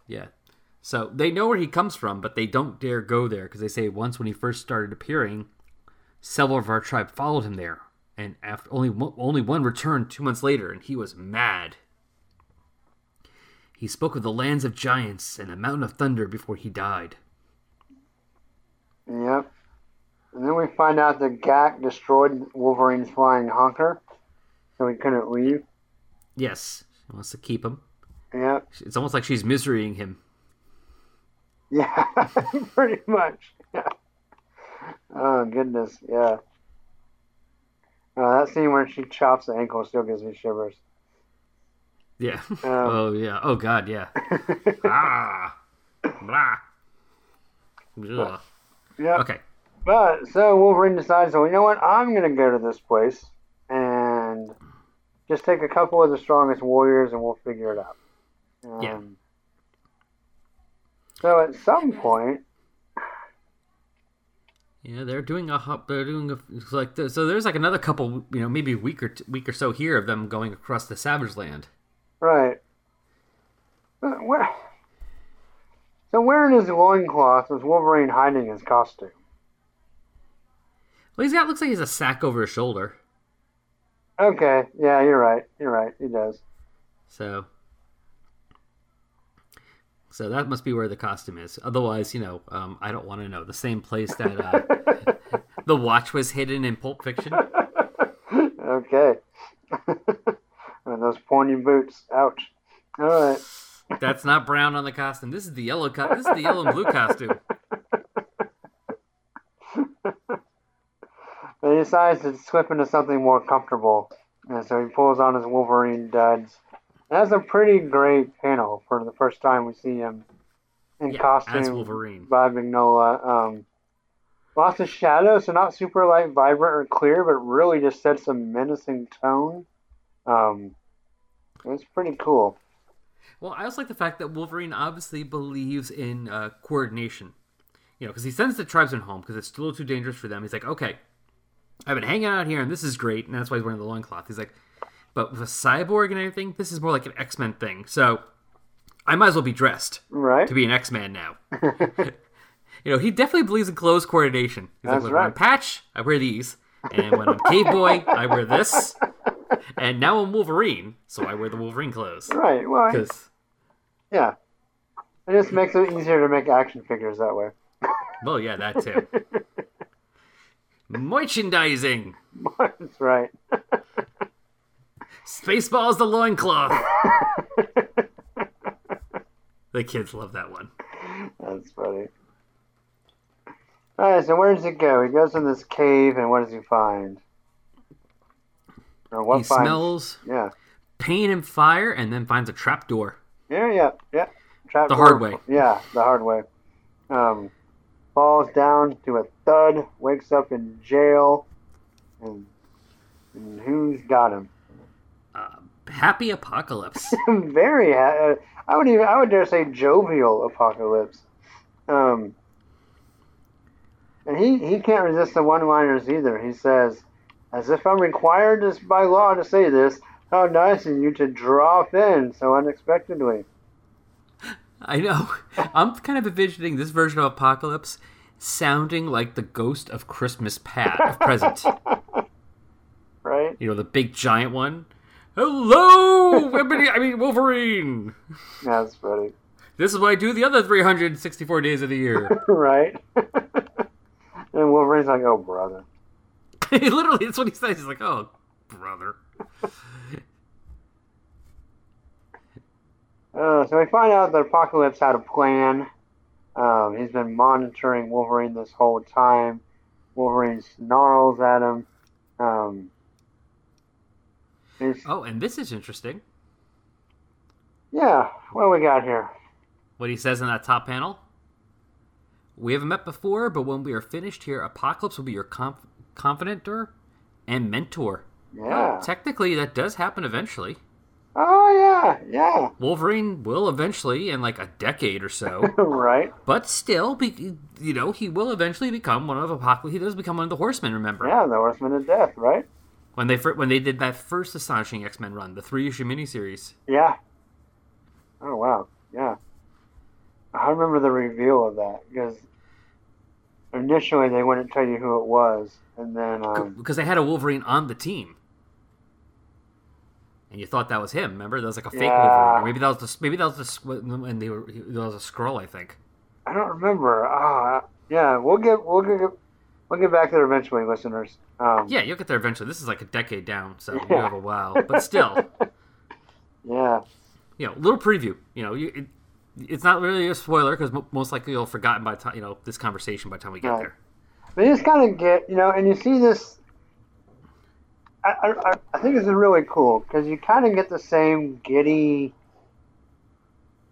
Yeah. So they know where he comes from, but they don't dare go there because they say once when he first started appearing, several of our tribe followed him there, and after only one, only one returned two months later, and he was mad. He spoke of the lands of giants and the mountain of thunder before he died. Yep. And then we find out that Gak destroyed Wolverine's flying honker, so he couldn't leave. Yes, she wants to keep him. Yep. It's almost like she's miserying him. Yeah, pretty much. Yeah. Oh goodness, yeah. Uh, that scene where she chops the ankle still gives me shivers. Yeah. oh yeah. Oh god. Yeah. ah. Blah. Ugh. Yeah. Okay. But so Wolverine decides, well, you know what? I'm gonna go to this place and just take a couple of the strongest warriors, and we'll figure it out. Um, Yeah. So at some point, Yeah, they're doing a hop. They're doing a like so. There's like another couple, you know, maybe a week or t- week or so here of them going across the Savage Land. right? But where? So wearing his loincloth was Wolverine hiding his costume. Well, he's got looks like he's a sack over his shoulder. Okay, yeah, you're right. You're right. He does. So, so that must be where the costume is. Otherwise, you know, um, I don't want to know. The same place that uh, the watch was hidden in Pulp Fiction. Okay. and those pointy boots. Ouch. All right. That's not brown on the costume. This is the yellow. Co- this is the yellow and blue costume. But he decides to slip into something more comfortable. And so he pulls on his Wolverine duds. That's a pretty great panel for the first time we see him in Yeah, costume as Wolverine. by Mignola. Um, lots of shadow, so not super light, vibrant or clear, but really just sets a menacing tone. Um, it's pretty cool. Well, I also like the fact that Wolverine obviously believes in uh, coordination. You know, because he sends the tribesmen home because it's a little too dangerous for them. He's like, okay, I've been hanging out here and this is great, and that's why he's wearing the loincloth. He's like, but with a cyborg and everything, this is more like an X Men thing. So I might as well be dressed Right? to be an X Man now. you know, he definitely believes in close coordination. He's That's like, when I'm right. Patch, I wear these, and when I'm Cave Boy, I wear this, and now I'm Wolverine, so I wear the Wolverine clothes. Right. Well, Because yeah. It just makes it easier to make action figures that way. Well, yeah, that too. Merchandising. That's right. Spaceballs the loincloth. the kids love that one. That's funny. Alright, so where does he go? He goes in this cave, and what does he find? Or what he finds? smells Yeah. pain and fire and then finds a trap door. Yeah, yeah, yeah. Trap The door- hard way. Yeah, the hard way. Um, falls down to a thud, wakes up in jail, and, and who's got him? Happy apocalypse. Very. Ha- uh, I would even. I would dare say jovial apocalypse. Um, and he he can't resist the one-liners either. He says, "As if I'm required to, by law to say this. How nice of you to drop in so unexpectedly." I know. I'm kind of envisioning this version of apocalypse sounding like the ghost of Christmas Pat of present. Right? You know, the big giant one. Hello, everybody. I mean, Wolverine. That's funny. This is what I do the other 364 days of the year. right? and Wolverine's like, "Oh, brother." Literally, that's what he says. He's like, "Oh, brother." Uh, so we find out that Apocalypse had a plan. Um, he's been monitoring Wolverine this whole time. Wolverine snarls at him. Um, he's, Oh, and this is interesting. yeah, what we got here? What he says in that top panel. We haven't met before, but when we are finished here, Apocalypse will be your conf- confidenter and mentor. Yeah. Technically, that does happen eventually. Oh yeah, yeah. Wolverine will eventually, in like a decade or so, right. but still, be, you know, he will eventually become one of Apocalypse. He does become one of the Horsemen. Remember Yeah, the Horseman of Death. Right. When they when they did that first astonishing X Men run, the three issue miniseries. Yeah. Oh wow. Yeah. I remember the reveal of that because initially they wouldn't tell you who it was, and then um, because they had a Wolverine on the team, and you thought that was him. Remember, that was like a fake Yeah. Wolverine, or maybe that was the maybe that was the when they were that was a scroll, I think. I don't remember. Ah, yeah, we'll get we'll get we'll get back there eventually, listeners. Um, Yeah, you'll get there eventually. This is like a decade down, so you have a while, but still, yeah, you know, little preview. You know, you, it, it's not really a spoiler because mo- most likely you'll have forgotten by the time you know this conversation by the time we get Right. there. But you just kind of get, you know, and you see this. I, I, I think this is really cool because you kind of get the same giddy,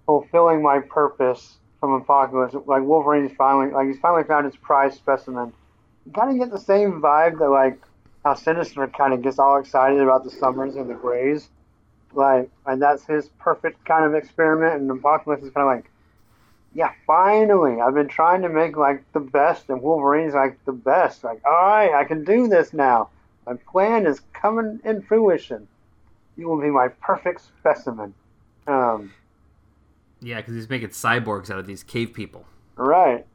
fulfilling my purpose from Apocalypse. Like Wolverine's finally, like he's finally found his prize specimen. Kind of get the same vibe that like how Sinister kind of gets all excited about the Summers and the Greys, like, and that's his perfect kind of experiment. And Apocalypse is kind of like, yeah, finally. I've been trying to make like the best, and Wolverine's like the best. Like, all right, I can do this now. My plan is coming in fruition. You will be my perfect specimen. Um, Yeah, because he's making cyborgs out of these cave people. right.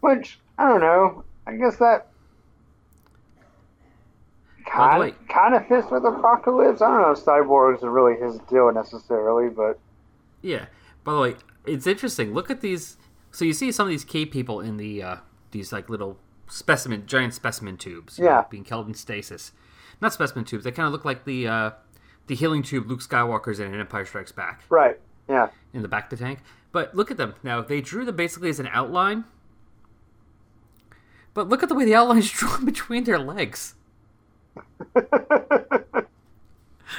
Which I don't know. I guess that By the way- kind kind of fits with the Apocalypse. I don't know if cyborgs are really his deal necessarily, but Yeah. By the way, it's interesting. Look at these. So you see some of these cave people in the uh, these like little specimen, giant specimen tubes. you know, Yeah. being held in stasis. Not specimen tubes. They kind of look like the uh, the healing tube Luke Skywalker's in in Empire Strikes Back right. Yeah. in the back of the tank. But look at them now. They drew them basically as an outline. But look at the way the outline's drawn between their legs.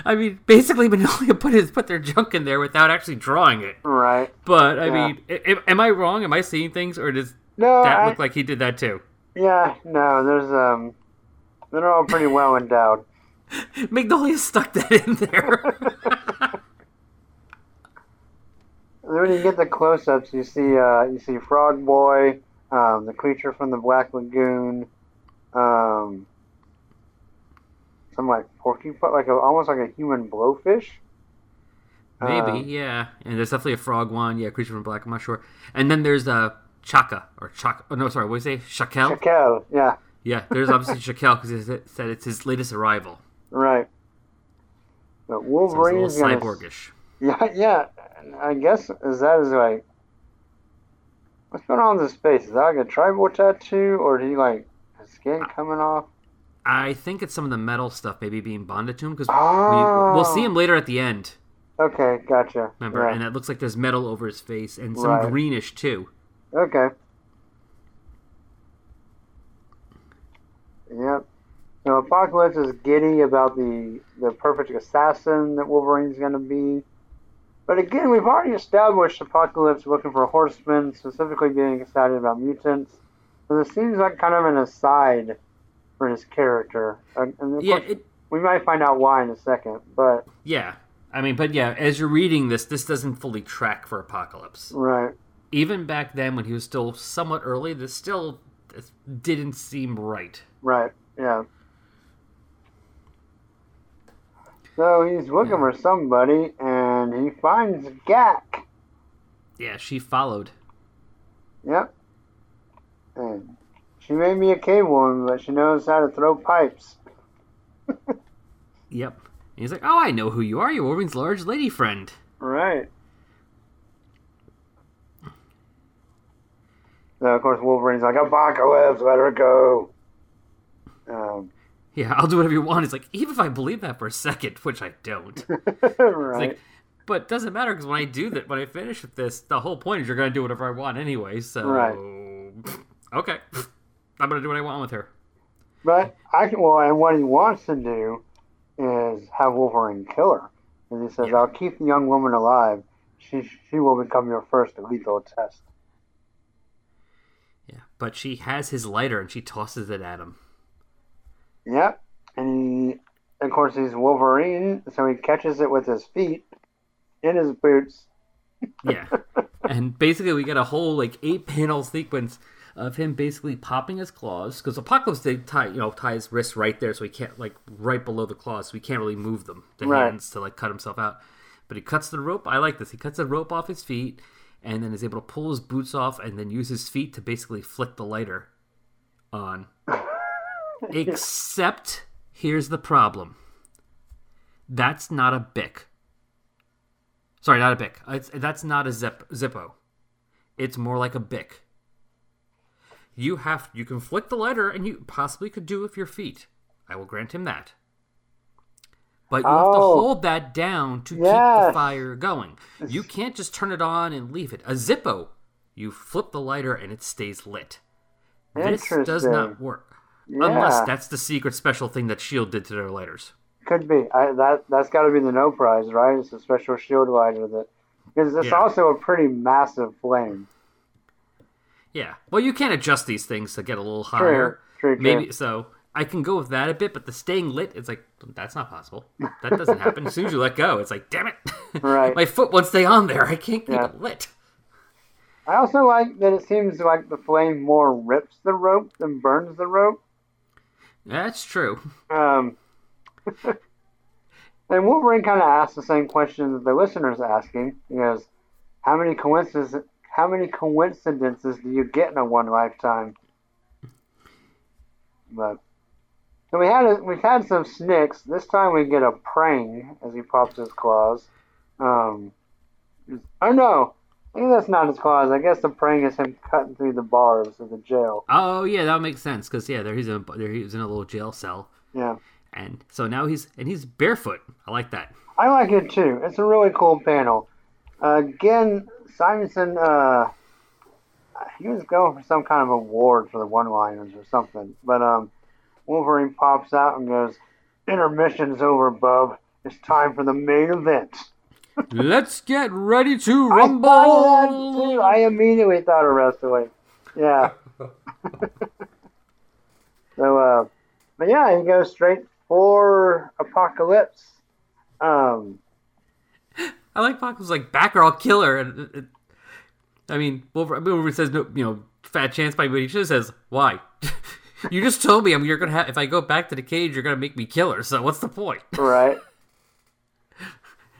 I mean, basically, Mignola put his put their junk in there without actually drawing it. right. But I Yeah. mean, i- am I wrong? Am I seeing things, or does No, that I, look like he did that too? yeah, no. There's um, they're all pretty well endowed. Mignola stuck that in there. When you get the close-ups, you see uh, you see Frog Boy, um, the creature from the Black Lagoon, um, some like porcupine, like a, almost like a human blowfish. Maybe, Um, yeah. And there's definitely a frog one. Yeah, creature from black. I'm not sure. And then there's uh, Chaka or Chaka. Oh no, sorry. What do you say? Shakel. Shakel, yeah, Yeah, there's obviously Shakel because it said it's his latest arrival. right. But So it's a Wolverine's little cyborgish. yeah, yeah. I guess is that is like, what's going on with his face? Is that like a tribal tattoo, or do he like his skin coming off? I think it's some of the metal stuff maybe being bonded to him because Oh. we, we'll see him later at the end. Okay, gotcha. Remember, Right. and it looks like there's metal over his face and some Right. greenish too. Okay. Yep. So Apocalypse is giddy about the the perfect assassin that Wolverine's going to be. But again, we've already established Apocalypse looking for horsemen, specifically being excited about mutants. So this seems like kind of an aside for his character. And Yeah, course, it, we might find out why in a second. But yeah. I mean, but yeah, as you're reading this, this doesn't fully track for Apocalypse. right, Even back then, when he was still somewhat early, this still this didn't seem right. right, yeah. So he's looking for somebody, and he finds Gak. Yeah, she followed. Yep. And she made me a cave woman, but she knows how to throw pipes. Yep. And he's like, "Oh, I know who you are. You're Wolverine's large lady friend." Right. So of course Wolverine's like, Apocalypse, let her go. Um, Yeah, I'll do whatever you want. He's like, even if I believe that for a second, which I don't. right. like, but it doesn't matter because when I do that, when I finish with this, the whole point is you're gonna do whatever I want anyway. So, Right. okay, I'm gonna do what I want with her. But I can, well, and what he wants to do is have Wolverine kill her. And he says, Yeah. "I'll keep the young woman alive. She she will become your first lethal test." Yeah, but she has his lighter and she tosses it at him. Yep. And he, of course, he's Wolverine, so he catches it with his feet in his boots. Yeah, and basically we get a whole like eight panel sequence of him basically popping his claws because Apocalypse they tie you know tie his wrists right there so he can't like right below the claws so he can't really move them the Right. hands to like cut himself out. But he cuts the rope. I like this. He cuts the rope off his feet, and then is able to pull his boots off and then use his feet to basically flick the lighter on. Except, here's the problem. That's not a Bic. Sorry, not a Bic. It's, that's not a zip, Zippo. It's more like a Bic. You have you can flick the lighter, and you possibly could do with your feet. I will grant him that. But you have to Oh. hold that down to keep the fire going. You can't just turn it on and leave it. A Zippo, you flip the lighter and it stays lit. This does not work. Unless that's the secret special thing that Shield did to their lighters. Could be. I, that that's got to be the no prize, right? It's a special shield lighter that because it's Yeah. also a pretty massive flame. Yeah. Well, you can't adjust these things to get a little higher. True, true. Maybe so. I can go with that a bit, but the staying lit, it's like that's not possible. That doesn't happen. As soon as you let go, it's like, damn it, Right. my foot won't stay on there. I can't keep Yeah. it lit. I also like that it seems like the flame more rips the rope than burns the rope. That's true. Um, and Wolverine kind of asks the same question that the listener's asking. He goes, "How many coincidences? How many coincidences do you get in a one lifetime?" But so we had a, we've had some snicks. This time we get a prang as he pops his claws. Um, oh no, I think that's not his claws. I guess the prang is him cutting through the bars of the jail. Oh yeah, that makes sense because yeah, there he's in a, there he's in a little jail cell, Yeah. And so now he's and he's barefoot. I like that. I like it too. It's a really cool panel. Uh, again, Simonson, uh, he was going for some kind of award for the one-liners or something. But um, Wolverine pops out and goes, "Intermission's over, bub. It's time for the main event." Let's get ready to rumble. I thought of that rumble. too. I immediately thought of wrestling. Yeah. so, uh, but yeah, he goes straight for Apocalypse. Um, I like Pac was like back or I'll kill her. And it, it- I mean, Wolverine, Wolverine says no, you know, fat chance by, but he just says why. you just told me I'm you're gonna have if I go back to the cage, you're gonna make me kill her. So what's the point? right?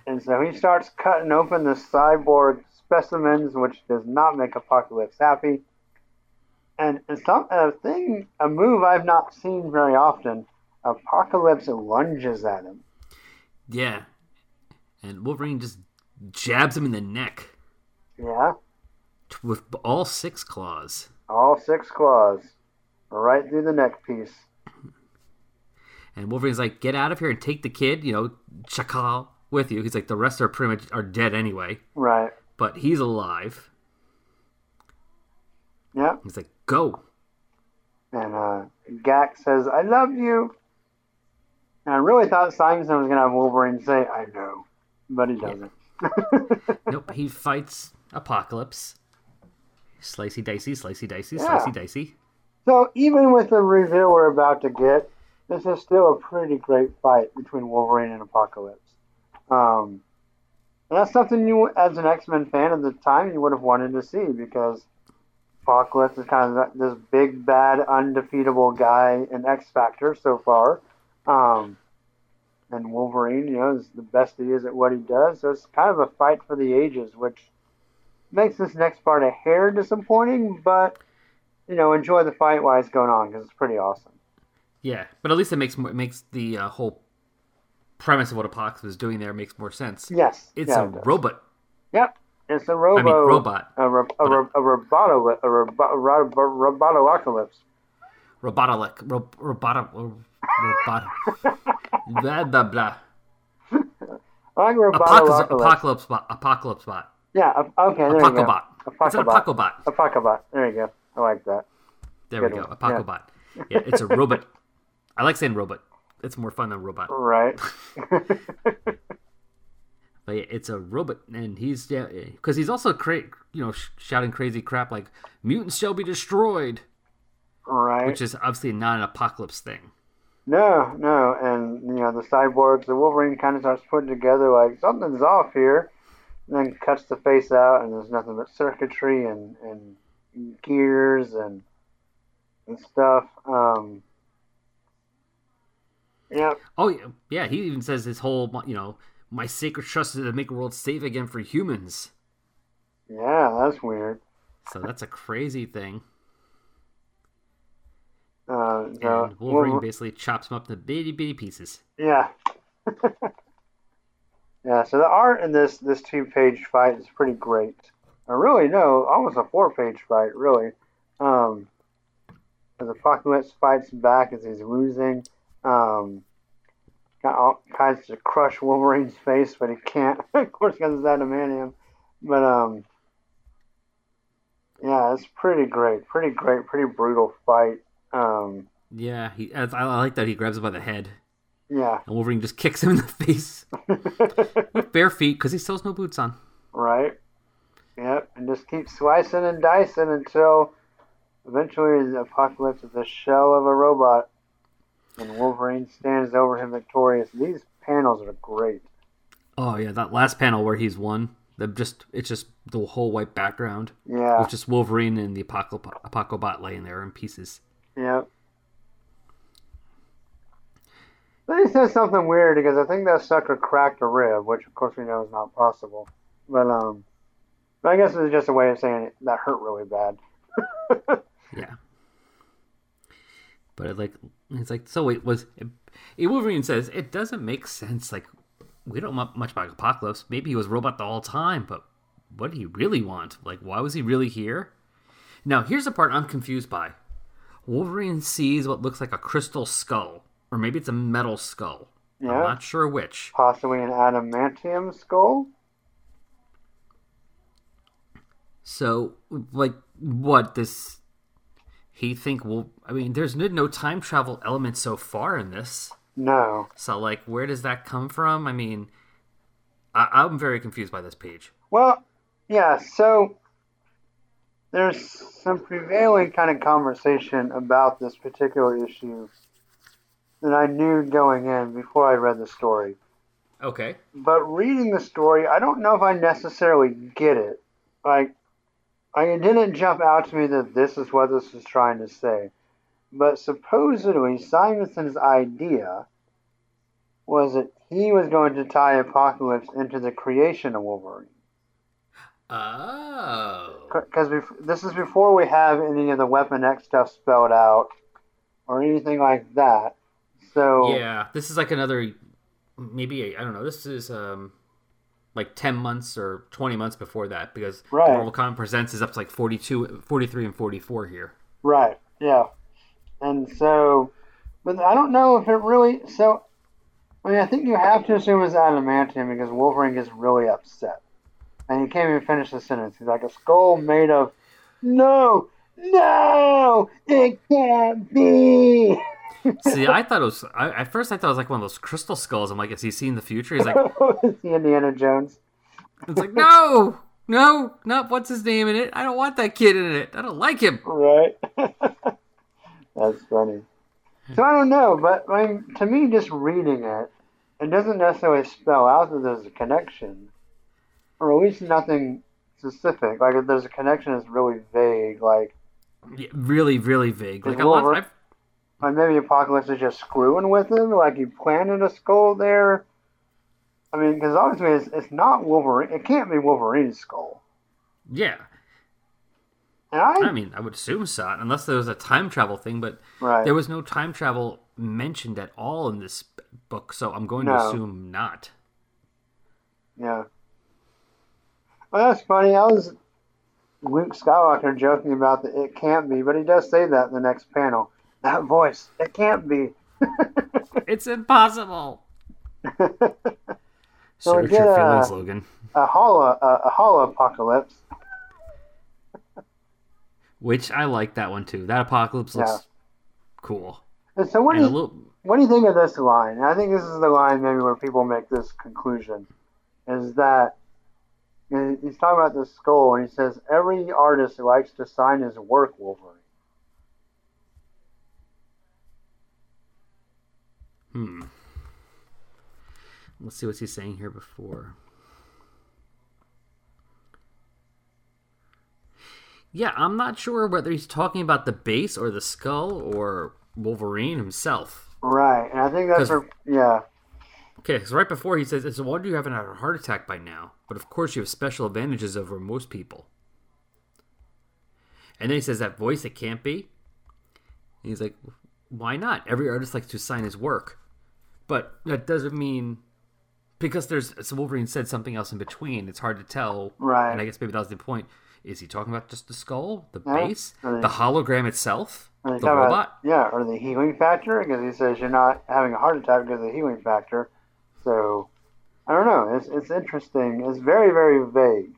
and so he starts cutting open the cyborg specimens, which does not make Apocalypse happy. And it's some a thing, a move I've not seen very often. Apocalypse lunges at him. Yeah, and Wolverine just jabs him in the neck Yeah, with all six claws. all six claws, right through the neck piece. And Wolverine's like, "Get out of here and take the kid, you know, Chakal with you." He's like, "The rest are pretty much are dead anyway, Right. but he's alive." Yeah. He's like, "Go." And uh, Gak says, "I love you." And I really thought Simonson was gonna have Wolverine say, "I know," but he doesn't. Nope, he fights Apocalypse. Slicey dicey, slicey dicey, Yeah. slicey dicey. So even with the reveal we're about to get, this is still a pretty great fight between Wolverine and Apocalypse. Um, and that's something you, as an X Men fan at the time, you would have wanted to see because Apocalypse is kind of this big, bad, undefeatable guy in X Factor so far. Um, and Wolverine, you know, is the best he is at what he does. So it's kind of a fight for the ages, which makes this next part a hair disappointing, but you know, enjoy the fight while it's going on because it's pretty awesome. Yeah, but at least it makes more, it makes the uh, whole premise of what Apocalypse is doing there makes more sense. Yes, It's yeah, a it robot. Yep, it's a robo. I mean, robot. A, ro- a, ro- a roboto. A robo- ro- ro- robotocalypse. Robot. Blah blah blah. I like Apocalypse. robotocalypse. Apocalypse bot. Apocalypse bot. Yeah. Okay. There you go. Apocobot. It's an Apocobot. Apocobot. There you go. I like that. There we go. one. Apocobot. Yeah, it's a robot. I like saying robot. It's more fun than robot. Right. But yeah, it's a robot, and he's yeah, because he's also cra- you know sh- shouting crazy crap like mutants shall be destroyed, right. which is obviously not an apocalypse thing. No, no, and you know the cyborgs, the Wolverine kind of starts putting together like something's off here, and then cuts the face out, and there's nothing but circuitry and and gears and and stuff. Um, yeah, Oh yeah, yeah. He even says his whole you know my sacred trust is to make the world safe again for humans. Yeah, that's weird. So that's a crazy thing. Uh, And Wolverine Wolver- basically chops him up into bitty bitty pieces. yeah. yeah, so the art in this this two page fight is pretty great. I really, no, almost a four page fight, really. Um, as Apocalypse fights back as he's losing. Um, got all kinds to crush Wolverine's face, but he can't, of course, because it's adamantium. But um, yeah, it's pretty great, pretty great, pretty brutal fight. Um, Yeah, he. I, I like that he grabs him by the head, yeah, and Wolverine just kicks him in the face with bare feet because he still has no boots on. right. Yep, and just keeps slicing and dicing until eventually the Apocalypse is a shell of a robot, and Wolverine stands over him victorious. These panels are great. Oh yeah, that last panel where he's won. The just it's just the whole white background Yeah, with just Wolverine and the Apocalypse Apocobot laying there in pieces. Yep. Then he says something weird because I think that sucker cracked a rib, which of course we know is not possible. But um, but I guess it's just a way of saying it, that hurt really bad. Yeah. But it like it's like so wait was it, it- Wolverine says it doesn't make sense like we don't know much about Apocalypse. Maybe he was robot the whole time, but what did he really want? Like why was he really here? Now here's the part I'm confused by. Wolverine sees what looks like a crystal skull, or maybe it's a metal skull. Yeah. I'm not sure which. possibly an adamantium skull. So, like, what this? He think well. I mean, there's no, no time travel element so far in this. No. So, like, where does that come from? I mean, I, I'm very confused by this page. Well, yeah. So there's some prevailing kind of conversation about this particular issue that I knew going in before I read the story. Okay. but reading the story, I don't know if I necessarily get it. Like, I it didn't jump out to me that this is what this is trying to say. But supposedly, Simonson's idea was that he was going to tie Apocalypse into the creation of Wolverine. Oh. Because this is before we have any of the Weapon X stuff spelled out or anything like that. So Yeah, this is like another, maybe I don't know. This is um, like ten months or twenty months before that because Right. Marvel Comics Presents is up to like 42, 43 and forty four here. Right. Yeah. And so, but I don't know if it really. So, I mean, I think you have to assume it's adamantium because Wolverine gets really upset, and he can't even finish the sentence. He's like a skull made of. No, no, it can't be. See, I thought it was. I, at first, I thought it was like one of those crystal skulls. I'm like, is he seeing the future? He's like, it's the Indiana Jones. it's like, no, no, not what's his name in it. I don't want that kid in it. I don't like him. Right. That's funny. So I don't know, but I mean, to me, just reading it, it doesn't necessarily spell out that there's a connection, or at least nothing specific. Like if there's a connection, it's really vague. Like, Yeah, really, really vague. Like Is a lot. Wolver- I've, like maybe Apocalypse is just screwing with him. Like he planted a skull there. I mean, because obviously it's, it's not Wolverine. It can't be Wolverine's skull. yeah. And I, I mean, I would assume so, unless there was a time travel thing. But right. there was no time travel mentioned at all in this book, so I'm going to assume not. Yeah. Well, that's funny. I was Luke Skywalker joking about the it can't be, but he does say that in the next panel. That voice, it can't be. It's impossible. So we Search get your a- Logan. a hollow, a, a hollow apocalypse. Which I like that one too. That apocalypse looks Yeah. cool. And so what do And a you little, what do you think of this line? And I think this is the line maybe where people make this conclusion, is that he's talking about the skull, and he says every artist who likes to sign his work Wolverine. Hmm. Let's see what he's saying here before. Yeah, I'm not sure whether he's talking about the base or the skull or Wolverine himself. Right, and I think that's her. Yeah, Okay, so right before he says, "It's a wonder you haven't had a heart attack by now." But of course, you have special advantages over most people. And then he says that voice it can't be. And he's like, "Why not? Every artist likes to sign his work." But that doesn't mean because there's so Wolverine said something else in between. It's hard to tell. Right. And I guess maybe that was the point. Is he talking about just the skull, the Yeah. base, Or the hologram itself, the talk about- robot? yeah, or the healing factor, because he says you're not having a heart attack because of the healing factor. So, I don't know. It's, it's interesting. It's very, very vague.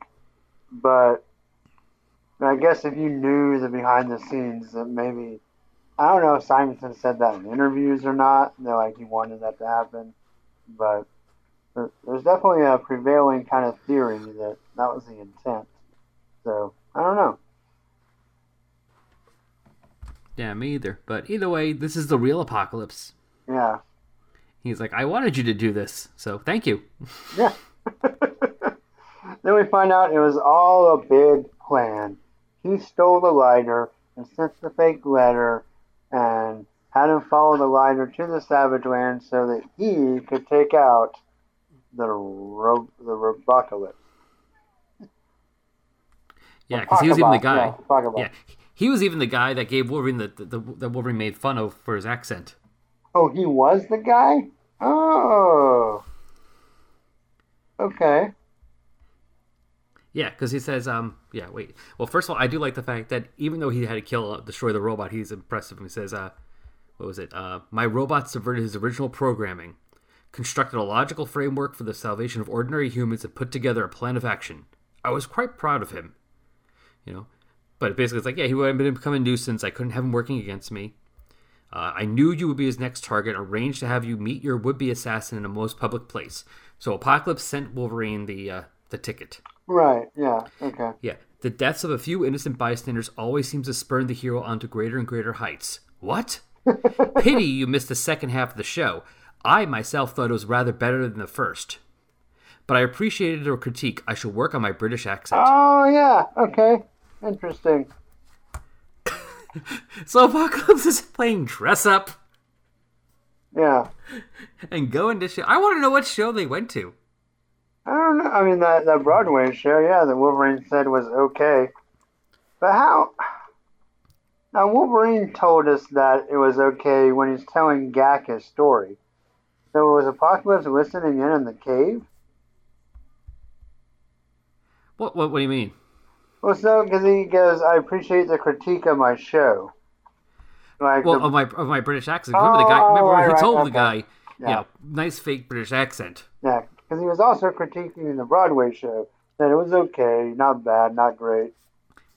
But I guess if you knew the behind the scenes, that maybe, I don't know if Simonson said that in interviews or not. They're like he wanted that to happen. But there's definitely a prevailing kind of theory that that was the intent. So, I don't know. Yeah, me either. But either way, this is the real apocalypse. Yeah. He's like, I wanted you to do this, so thank you. Yeah. then we find out it was all a big plan. He stole the lighter and sent the fake letter and had him follow the lighter to the Savage Land so that he could take out the ro- the Robocalypse. Yeah, because he was even the guy. Yeah, Yeah, he was even the guy that gave Wolverine the, the, the that Wolverine made fun of for his accent. Oh, he was the guy? Oh. Okay. Yeah, because he says, um, yeah, wait. Well, first of all, I do like the fact that even though he had to kill, uh, destroy the robot, he's impressive. He says, uh, what was it? Uh, my robot subverted his original programming, constructed a logical framework for the salvation of ordinary humans, and put together a plan of action. I was quite proud of him. You know, but basically, it's like, yeah, he would have become a nuisance. I couldn't have him working against me. Uh, I knew you would be his next target. Arranged to have you meet your would-be assassin in a most public place. So Apocalypse sent Wolverine the uh, the ticket. Right. Yeah. Okay. Yeah, the deaths of a few innocent bystanders always seems to spurn the hero onto greater and greater heights. What? Pity you missed the second half of the show. I myself thought it was rather better than the first. But I appreciated your critique. I shall work on my British accent. Oh yeah. Okay. Interesting. So Apocalypse is playing dress up Yeah. and going to show. I want to know what show they went to. I don't know. I mean, that, that Broadway show, yeah, that Wolverine said was okay. But how? Now, Wolverine told us that it was okay when he's telling Gahck his story. So was Apocalypse listening in in the cave? What? What? What do you mean? Well, so because he goes, I appreciate the critique of my show. Like, Well, the, of my of my British accent. Remember the guy? Oh, Remember right, he right, told the okay. guy, Yeah. yeah, nice fake British accent. yeah, because he was also critiquing the Broadway show. That it was okay, not bad, not great.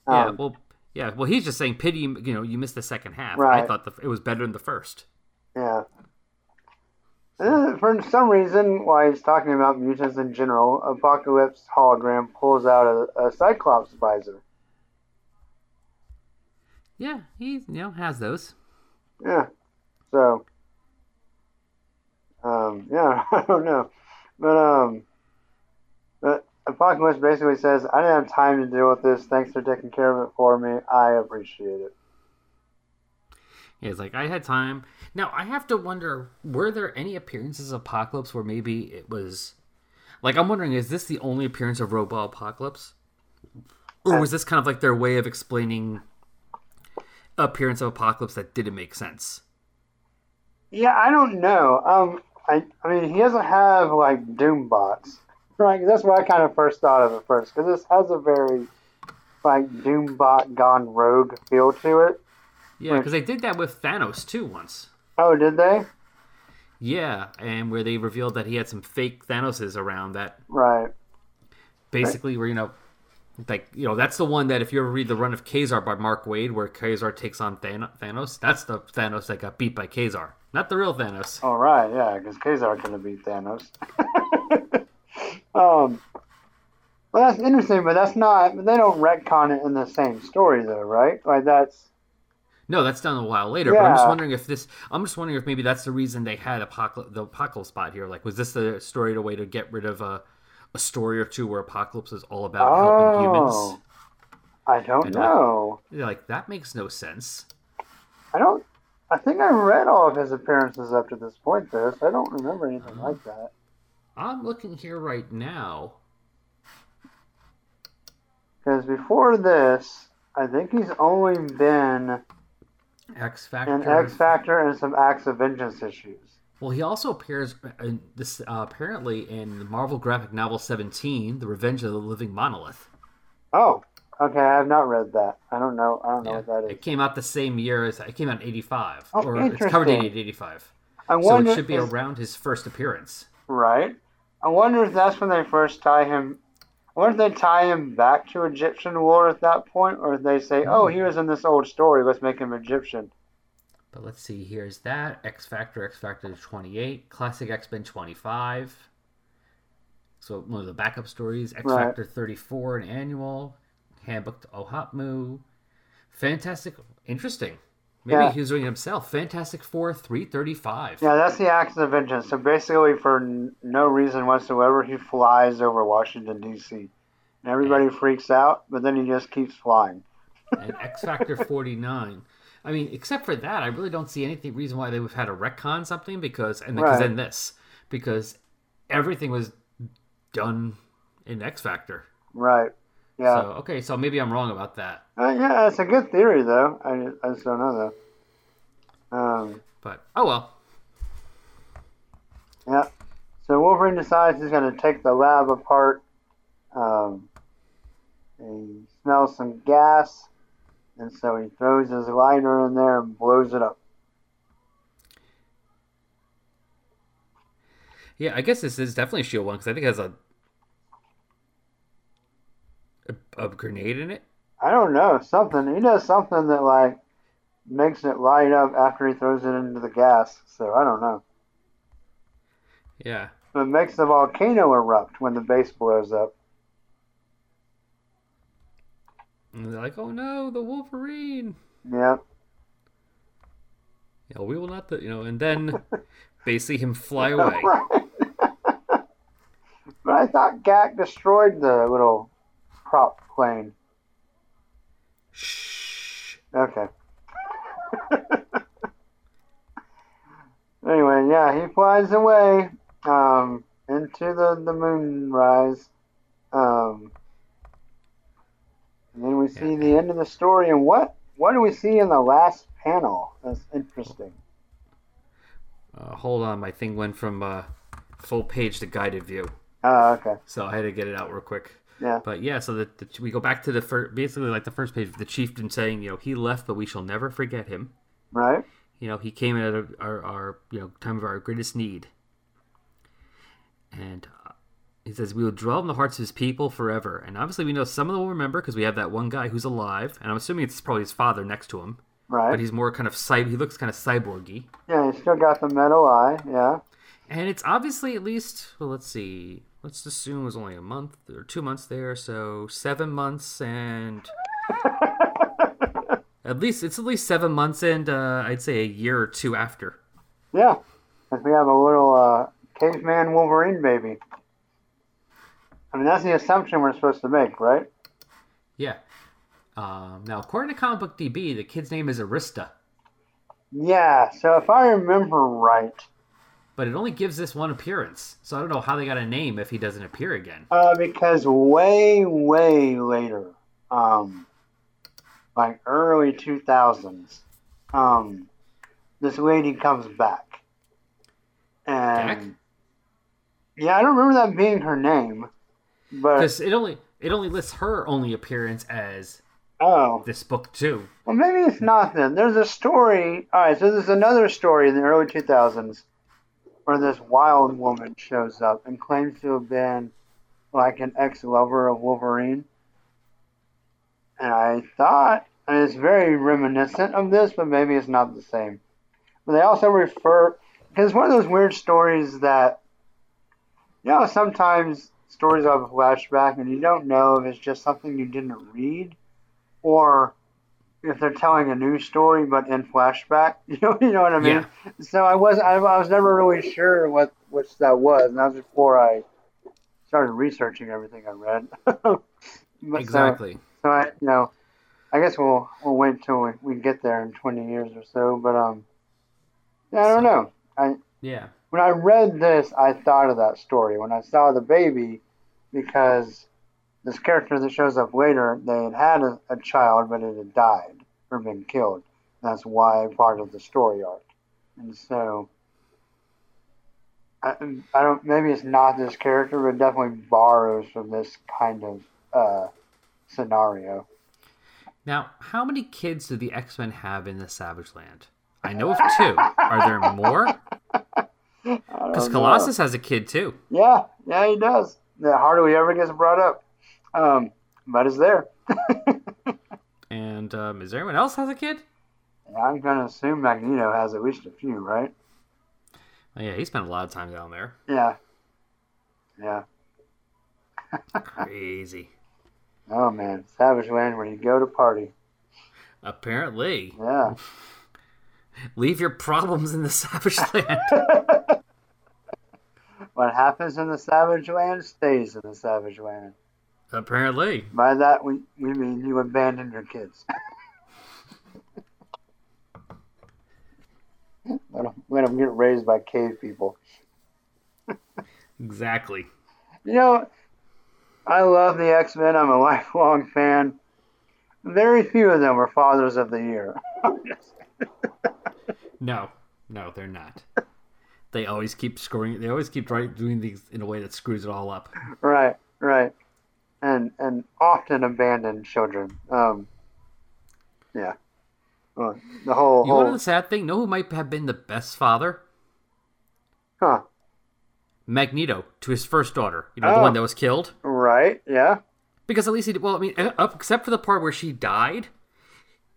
Yeah, Um, well, yeah, well, he's just saying pity. You know, you missed the second half. I thought the, it was better than the first. Yeah. For some reason, while he's talking about mutants in general, Apocalypse hologram pulls out a, a Cyclops visor. Yeah, he you know has those. Yeah. So, um, yeah, I don't know, but um, but Apocalypse basically says, "I didn't have time to deal with this. Thanks for taking care of it for me. I appreciate it." Yeah, it's like I had time. Now I have to wonder: were there any appearances of Apocalypse where maybe it was like I'm wondering, is this the only appearance of Robo Apocalypse, or was this kind of like their way of explaining appearance of Apocalypse that didn't make sense? Yeah, I don't know. Um, I, I mean, he doesn't have like Doom bots, right? That's what I kind of first thought of at first, because this has a very like Doom bot gone rogue feel to it. Yeah, because they did that with Thanos too once. Oh, did they? Yeah, and where they revealed that he had some fake Thanoses around that Right. basically were you know like you know that's the one that if you ever read the run of Ka-Zar by Mark Waid where Ka-Zar takes on Thanos that's the Thanos that got beat by Ka-Zar not the real Thanos All right. Yeah, because Ka-Zar gonna beat Thanos. um. Well, that's interesting, but that's not. They don't retcon it in the same story, though, right? Like that's. no that's done a while later but I'm just wondering if this I'm just wondering if maybe that's the reason they had Apocalypse the Apocalypse spot here like was this the story to way to get rid of a a story or two where Apocalypse is all about helping humans Oh. I don't don't- know. You're like that makes no sense I don't. I think I read all of his appearances up to this point, though, so I don't remember anything like uh-huh. that. I'm looking here right now. Because before this, I think he's only been X Factor. in X Factor and some Acts of Vengeance issues. Well, he also appears in this uh, apparently in the Marvel graphic novel 17, The Revenge of the Living Monolith. Oh, okay. I have not read that. I don't know. I don't know Yeah. what that is. It came out the same year as it came out in 85. Oh, or it's covered interesting. in 85. I So wonder it should be if- around his first appearance. right. I wonder if that's when they first tie him. I wonder if they tie him back to Egyptian lore at that point, or if they say, "Oh, he was in this old story. Let's make him Egyptian." But let's see, here's that X Factor, X Factor 28, Classic X Men 25. So one of the backup stories, X Right. Factor 34, an annual, Handbook to OHOTMU, Fantastic, interesting. Maybe Yeah. he was doing it himself. Fantastic Four 335. Yeah, that's the Acts of Vengeance. So basically, for n- no reason whatsoever, he flies over Washington D.C. and everybody freaks out, but then he just keeps flying. and X Factor 49. I mean, except for that, I really don't see anything reason why they would have had to retcon something because and because Right. then this because everything was done in X Factor. Right. Yeah. So okay, so maybe I'm wrong about that. Uh, yeah, it's a good theory, though. I, I just don't know, though. Um, But oh well. yeah. So Wolverine decides he's going to take the lab apart. Um, he smells some gas, and so he throws his lighter in there and blows it up. Yeah, I guess this is definitely Shield One because I think it has a, a a grenade in it. I don't know, something. He does something that, like, makes it light up after he throws it into the gas. So I don't know. Yeah. But it makes the volcano erupt when the base blows up. And they're like, oh no, the Wolverine. Yeah. Know, we will not, you know, and then they see him fly away. but I thought Gahck destroyed the little prop plane. Shh. Okay. anyway, yeah, he flies away um, into the, the moonrise. Um, and then we see Yeah. the end of the story. And what what do we see in the last panel? That's interesting. Uh, hold on, my thing went from uh, full page to guided view, Oh, okay. so I had to get it out real quick. Yeah. But yeah, so the, we go back to the first, basically like the first page, of the chieftain saying, you know, he left, but we shall never forget him. Right? You know, he came at a, our, our, you know, time of our greatest need. And uh, he says, we will dwell in the hearts of his people forever. And obviously, we know some of them will remember because we have that one guy who's alive, and I'm assuming it's probably his father next to him. Right. But he's more kind of cy- he looks kind of cyborgy. yeah, he's still got the metal eye. Yeah. And it's obviously at least, well, let's see. Let's assume it was only a month or two months there, so seven months and. at least, it's at least seven months and uh, I'd say a year or two after. Yeah. 'Cause we have a little uh, caveman Wolverine baby. I mean, that's the assumption we're supposed to make, right? Yeah. Um, now, according to Comic Book DB, the kid's name is Erista, Yeah. So if I remember right, but it only gives this one appearance. So I don't know how they got a name if he doesn't appear again. uh, because way, way later, um, like early 2000s, um, this lady comes back. And Jack? yeah, I don't remember that being her name, Because it only it only lists her only appearance as oh, this book too. Well, maybe it's not then. There's a story. All right, so there's another story in the early 2000s where this wild woman shows up and claims to have been like an ex-lover of Wolverine. And I thought, and it's very reminiscent of this, but maybe it's not the same. But they also refer, because it's one of those weird stories that, you know, sometimes stories have a flashback and you don't know if it's just something you didn't read or if they're telling a new story but in flashback. You know, you know what I mean? Yeah. So I was I, I was never really sure what which that was, and that was before I started researching everything I read. So- Exactly. So, I, you know, I guess we'll we'll wait till we, we get there in twenty years or so. But um, Yeah, I don't know. I Yeah. When I read this, I thought of that story when I saw the baby, because this character that shows up later, they had had a, a child, but it had died or been killed. That's why part of the story arc, and so I, I don't. Maybe it's not this character, but it definitely borrows from this kind of uh, scenario. Now, how many kids do the X Men have in the Savage Land? I know of two. Are there more? Because. Colossus has a kid too. Yeah, yeah, he does. That hardly ever gets brought up, um, but it's there. And um, is there anyone else has a kid? I'm gonna assume Magneto has at least a few, right? Oh, yeah, he spent a lot of time down there. Yeah. Yeah. Crazy. Oh man, Savage Land where you go to party. Apparently, Yeah. leave your problems in the Savage Land. What happens in the Savage Land stays in the Savage Land. Apparently. By that we we mean you abandon your kids. let, them, let them get raised by cave people. Exactly. You know, I love the X Men. I'm a lifelong fan. Very few of them are fathers of the year. No, no, they're not. They always keep screwing. They always keep trying doing things in a way that screws it all up. right, right, and and often abandon children. Um, yeah, well, the whole You know whole the sad thing? Know who might have been the best father? huh. Magneto to his first daughter. You know, the Oh. one that was killed. Right, yeah, Because at least he did. Well, I mean, except for the part where she died,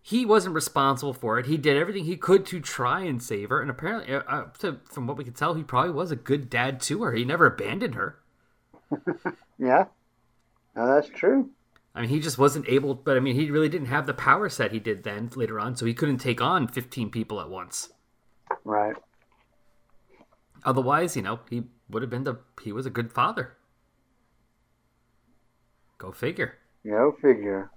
he wasn't responsible for it. He did everything he could to try and save her, and apparently, uh, uh, to, from what we could tell, he probably was a good dad to her. He never abandoned her. yeah. No, that's true. I mean, he just wasn't able. But I mean, he really didn't have the power set he did then later on, so he couldn't take on fifteen people at once. Right. Otherwise, you know, he would have been the. He was a good father. Go figure. Go figure.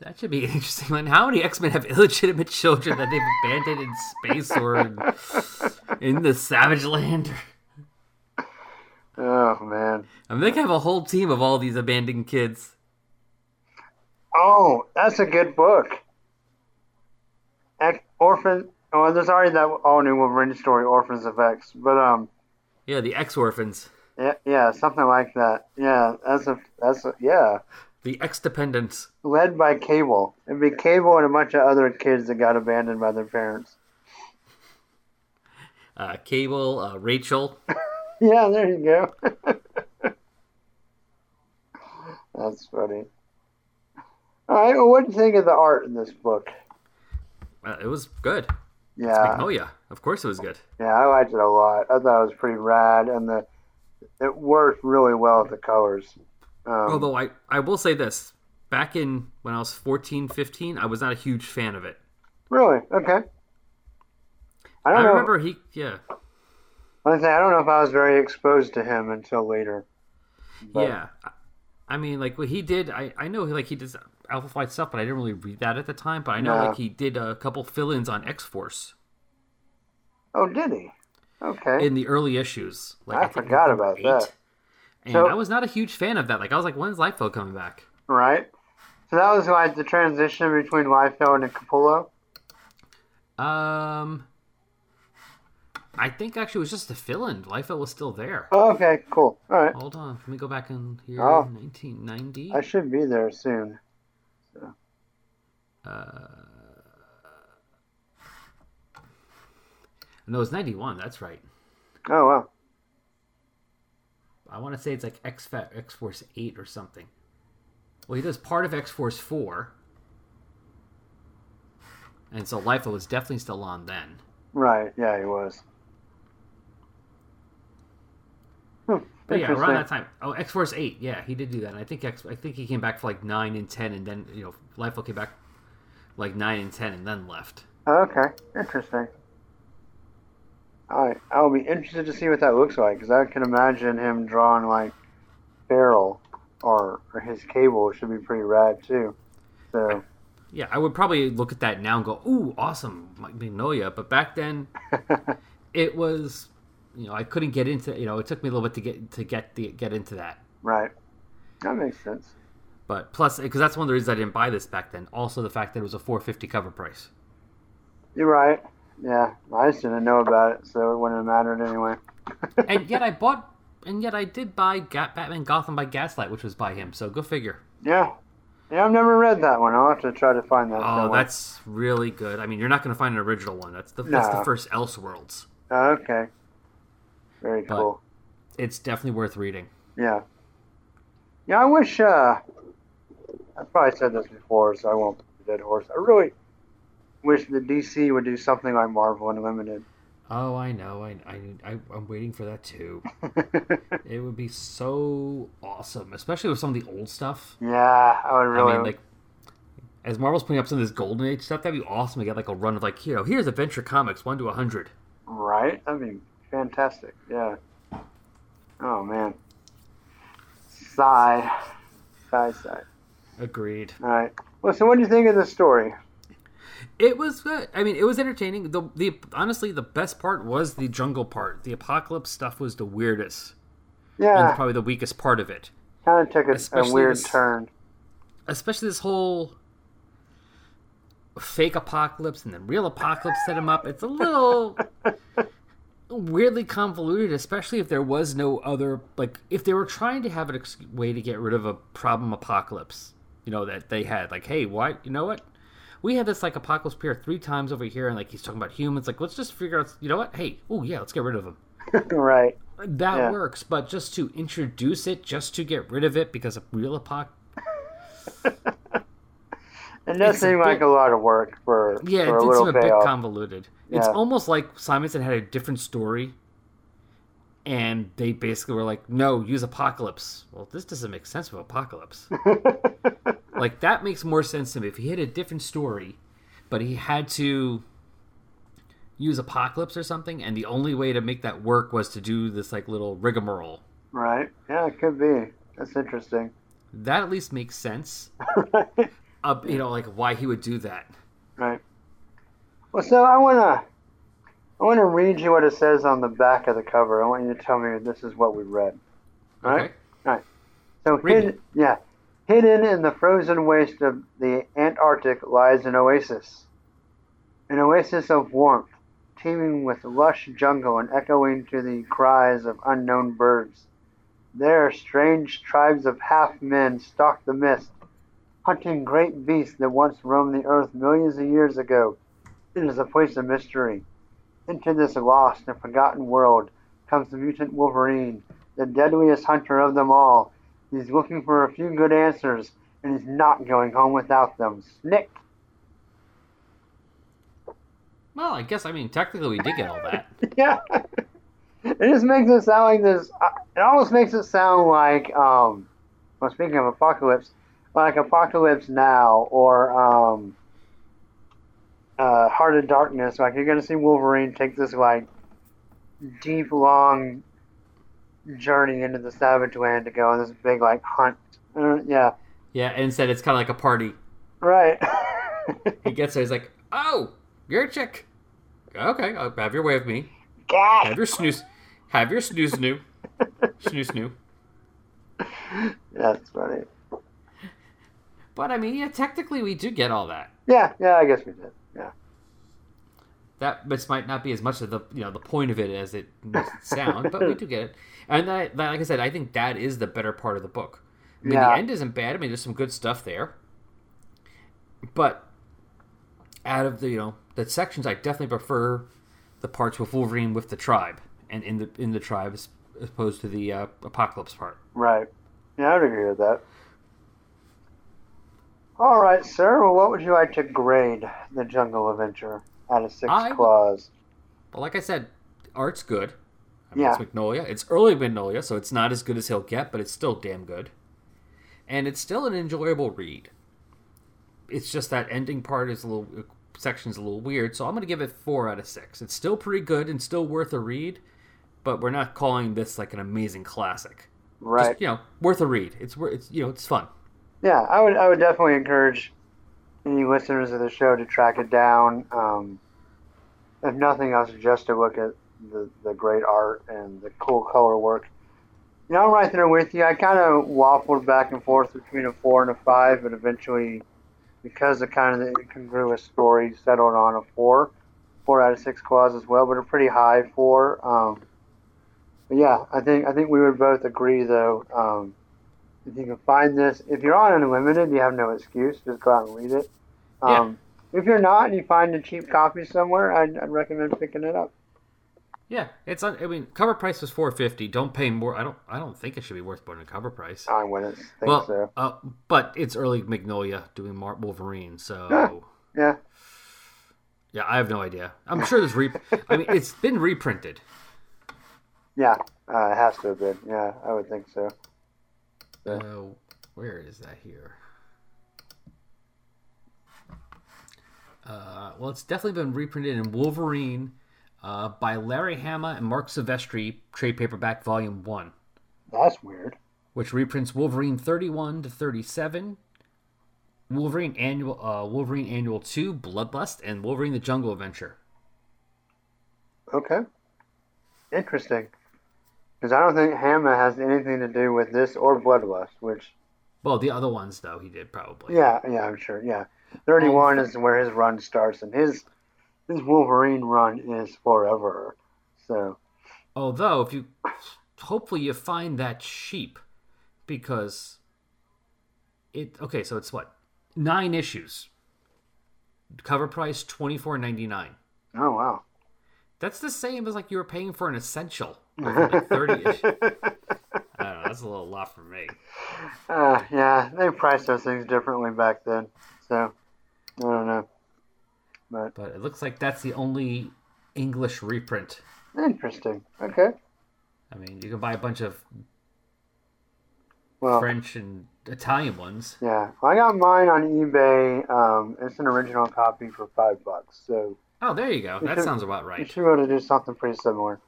That should be an interesting one. How many X Men have illegitimate children that they've abandoned in space or in, in the Savage Land? Oh man. I mean, they could have a whole team of all these abandoned kids. Oh, that's a good book. X, Orphan. Oh, there's already that all new Wolverine story, Orphans of X. But um, Yeah, the X Orphans, yeah, yeah, something like that. Yeah, that's a that's a yeah. The Ex Dependents. Led by Cable. It'd be Cable and a bunch of other kids that got abandoned by their parents. Uh, Cable, uh, Rachel. Yeah, there you go. that's funny. All right, well, what do you think of the art in this book? Uh, it was good. Yeah, Oh yeah, of course it was good. yeah, I liked it a lot. I thought it was pretty rad, and the it worked really well with the colors. Um, Although I, I will say this. Back in when I was 14, 15, I was not a huge fan of it. really, okay. I I, don't know. remember he, yeah, Like I I don't know if I was very exposed to him until later. But- yeah. I- I mean, like what he did, I, I know like he does Alpha Flight stuff, but I didn't really read that at the time. But I know No. like he did a couple fill-ins on X Force Oh, did he? Okay. in the early issues. Like I think forgot about that. And So- I was not a huge fan of that. Like I was like, when's Liefeld coming back? right. So that was like the transition between Liefeld and Capullo. Um, I think actually it was just a fill-in. Liefeld was still there. Oh, okay, cool. All right. Hold on, let me go back in here. Oh. 1990. I should be there soon. Uh, no, it's 91. That's right. Oh wow. I want to say it's like X X Force 8 or something. Well, he does part of X Force 4. And so Liefeld was definitely still on then. Right. Yeah, he was. Hmm, But yeah, around that time. Oh, X Force 8. Yeah, he did do that. And I think X, I think he came back for like 9 and 10 and then, you know, Liefeld came back like 9 and 10 and then left. Okay, interesting. Right, I'll be interested to see what that looks like because I can imagine him drawing like Feral or, or his Cable should be pretty rad too. So yeah, I would probably look at that now and go, "Ooh, awesome, Mignola." But back then, it was, you know, I couldn't get into. You know, it took me a little bit to get to get the, get into that. Right. That makes sense. But plus, because that's one of the reasons I didn't buy this back then. Also, the fact that it was a 450 cover price. You're right. Yeah, I just didn't know about it, so it wouldn't have mattered anyway. and yet I bought, and yet I did buy Ga- Batman Gotham by Gaslight, which was by him. So go figure. Yeah. Yeah, I've never read that one. I'll have to try to find that. Oh, somewhere. that's really good. I mean, you're not going to find an original one. That's the that's the first Elseworlds. Oh, okay. Very But- cool. It's definitely worth reading. Yeah. Yeah, I wish, uh, I probably said this before, so I won't dead horse. I really wish the DC would do something like Marvel Unlimited. Oh, I know. I, I, I I'm waiting for that too. It would be so awesome, especially with some of the old stuff. yeah, I would really. I mean, like, as Marvel's putting up some of this Golden Age stuff, that'd be awesome to get like a run of like, you know, here's Adventure Comics one to a hundred. right? That'd be fantastic. Yeah. Oh, man. Sigh. Sigh, sigh. Agreed. All right. Well, so what do you think of the story? It was good. I mean, it was entertaining. The the honestly, the best part was the jungle part. The apocalypse stuff was the weirdest and Yeah, probably the weakest part of it. kind of took a, a weird this- turn. Especially this whole fake apocalypse and then real apocalypse set him up. It's a little weirdly convoluted, especially if there was no other like if they were trying to have a ex- way to get rid of a problem apocalypse, you know that they had like, hey, why? You know what? We had this like apocalypse appear three times over here, and like he's talking about humans. Like, let's just figure out. You know what? Hey, oh yeah, let's get rid of them. right. That Yeah. works, but just to introduce it, just to get rid of it because a real apoc. It does It's a seem like a lot of work for, Yeah, for it a did seem a bit convoluted. It's almost like Simonson had a different story, and they basically were like, "No, use apocalypse." Well, this doesn't make sense with apocalypse. like that makes more sense to me if he had a different story, but he had to use apocalypse or something, and the only way to make that work was to do this like little rigmarole. right. Yeah, it could be. That's interesting. That at least makes sense. right. Uh, you know, like why he would do that. Right. Well, so I wanna, I wanna read you what it says on the back of the cover. I want you to tell me this is what we read. All right. Okay. So Read hidden, yeah, hidden in the frozen waste of the Antarctic lies an oasis, an oasis of warmth, teeming with lush jungle and echoing to the cries of unknown birds. There, strange tribes of half men stalk the mist, hunting great beasts that once roamed the earth millions of years ago. It is a place of mystery. Into this lost and forgotten world comes the mutant Wolverine, the deadliest hunter of them all. He's looking for a few good answers, and he's not going home without them. SNIKT! Well, I guess I mean technically we did get all that. yeah. It just makes it sound like this. uh, It almost makes it sound like, um, well, speaking of apocalypse, like Apocalypse Now or um, uh, Heart of Darkness. Like you're gonna see Wolverine take this like deep, long journey into the Savage Land to go on this big like hunt. Uh, yeah, Yeah, and instead it's kind of like a party. right. He gets there, he's like, "Oh, you're a chick. Okay, I'll have your way with me. God. Have your snooze, have your snooze snoo, snooze snoo." That's funny. But I mean, yeah, technically we do get all that. Yeah, yeah, I guess we did. That this might not be as much of the you know the point of it as it makes it sound, but we do get it. And that, that, like I said, I think that is the better part of the book. I mean, Yeah. the end isn't bad. I mean, there's some good stuff there. But out of the you know the sections, I definitely prefer the parts with Wolverine with the tribe and in the in the tribe as as opposed to the uh, apocalypse part. Right. Yeah, I would agree with that. All right, sir. Well, what would you like to grade the Jungle Adventure out of six I claws? But like I said, art's good. I mean, Yeah. it's Mignola. It's early Mignola, so it's not as good as he'll get, but it's still damn good. And it's still an enjoyable read. It's just that ending part is a little uh, section's a little weird, so I'm going to give it four out of six. It's still pretty good and still worth a read, but we're not calling this like an amazing classic. Right. Just, you know, worth a read. It's wor- it's you know it's fun. Yeah, I would. I would definitely encourage any listeners of the show to track it down. Um, if nothing else, just to look at the, the great art and the cool color work. You know, I'm right there with you. I kind of waffled back and forth between a four and a five, but eventually, because of kind of the incongruous story, settled on a four. Four out of six claws as well, but a pretty high four. Um, yeah, I think I think we would both agree though. Um, if you can find this, if you're on Unlimited, you have no excuse. Just go out and read it. Um, If you're not and you find a cheap copy somewhere, I'd, I'd recommend picking it up. Yeah, it's. un- I mean, cover price was four fifty. Don't pay more. I don't. I don't think it should be worth more than cover price. I wouldn't think well, so. uh, but it's early Mignola doing Mar- Wolverine, so Yeah. yeah, I have no idea. I'm sure there's re. I mean, it's been reprinted. Yeah, uh, it has to have been. Yeah, I would think so. Uh, where is that here? Uh, well, it's definitely been reprinted in Wolverine uh, by Larry Hama and Marc Silvestri, trade paperback volume one, That's weird. which reprints Wolverine 31 to 37, Wolverine annual, uh, Wolverine annual two, Bloodlust, and Wolverine the Jungle Adventure. Okay. Interesting. Because I don't think Hama has anything to do with this or Bloodlust, which, Well, the other ones though he did probably. yeah, yeah, I'm sure. Yeah. 31 is where his run starts, and his his Wolverine run is forever. So, Although, if you hopefully you find that cheap, because it okay. So it's what nine issues. Cover price twenty four ninety nine. oh, wow. That's the same as like you were paying for an essential. With, Like thirty issues. I don't know. That's a little lot for me. Uh, yeah, they priced those things differently back then. So, I don't know. But, But it looks like that's the only English reprint. interesting. Okay. I mean, you can buy a bunch of Well, French and Italian ones. yeah. I got mine on eBay. Um, it's an original copy for five bucks. So, Oh, there you go. That should- sounds about right. you should be able to do something pretty similar.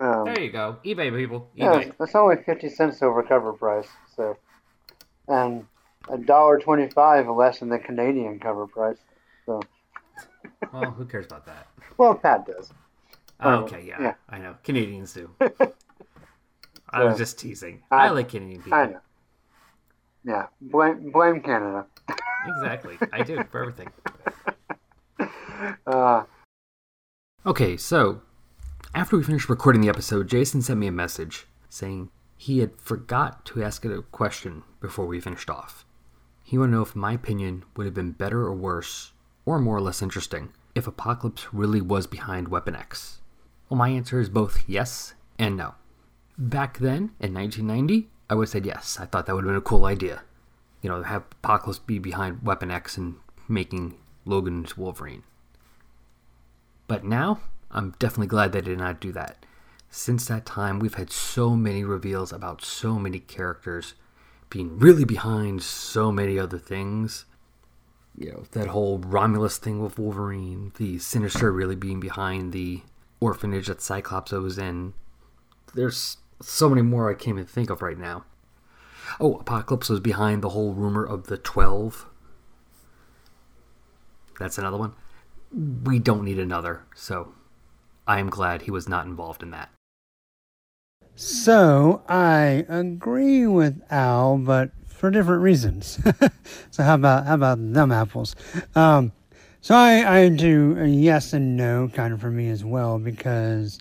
Um, There you go. eBay people. Yeah, eBay. that's only fifty cents over cover price. So, and a dollar twenty-five less than the Canadian cover price. So, Well, who cares about that? well, Pat does. Oh, Oh, okay, yeah, yeah. I know. Canadians do. I was just teasing. I- I, like Canadian people. I know. Yeah, blame blame Canada. Exactly. I do for everything. Uh, Okay, so after we finished recording the episode, Jason sent me a message saying he had forgot to ask it a question before we finished off. He wanted to know if my opinion would have been better or worse, or more or less interesting, if Apocalypse really was behind Weapon X. Well, my answer is both yes and no. Back then, in 1990, I would have said yes. I thought that would have been a cool idea. You know, have Apocalypse be behind Weapon X and making Logan into Wolverine. But now, I'm definitely glad they did not do that. Since that time, we've had so many reveals about so many characters being really behind so many other things. You know, that whole Romulus thing with Wolverine, the Sinister really being behind the orphanage that Cyclops was in. There's so many more I can't even think of right now. Oh, Apocalypse was behind the whole rumor of the 12. That's another one we don't need another. So I am glad he was not involved in that. So I agree with Al, but for different reasons. so how about how about them apples? Um, so I I do a yes and no kind of for me as well because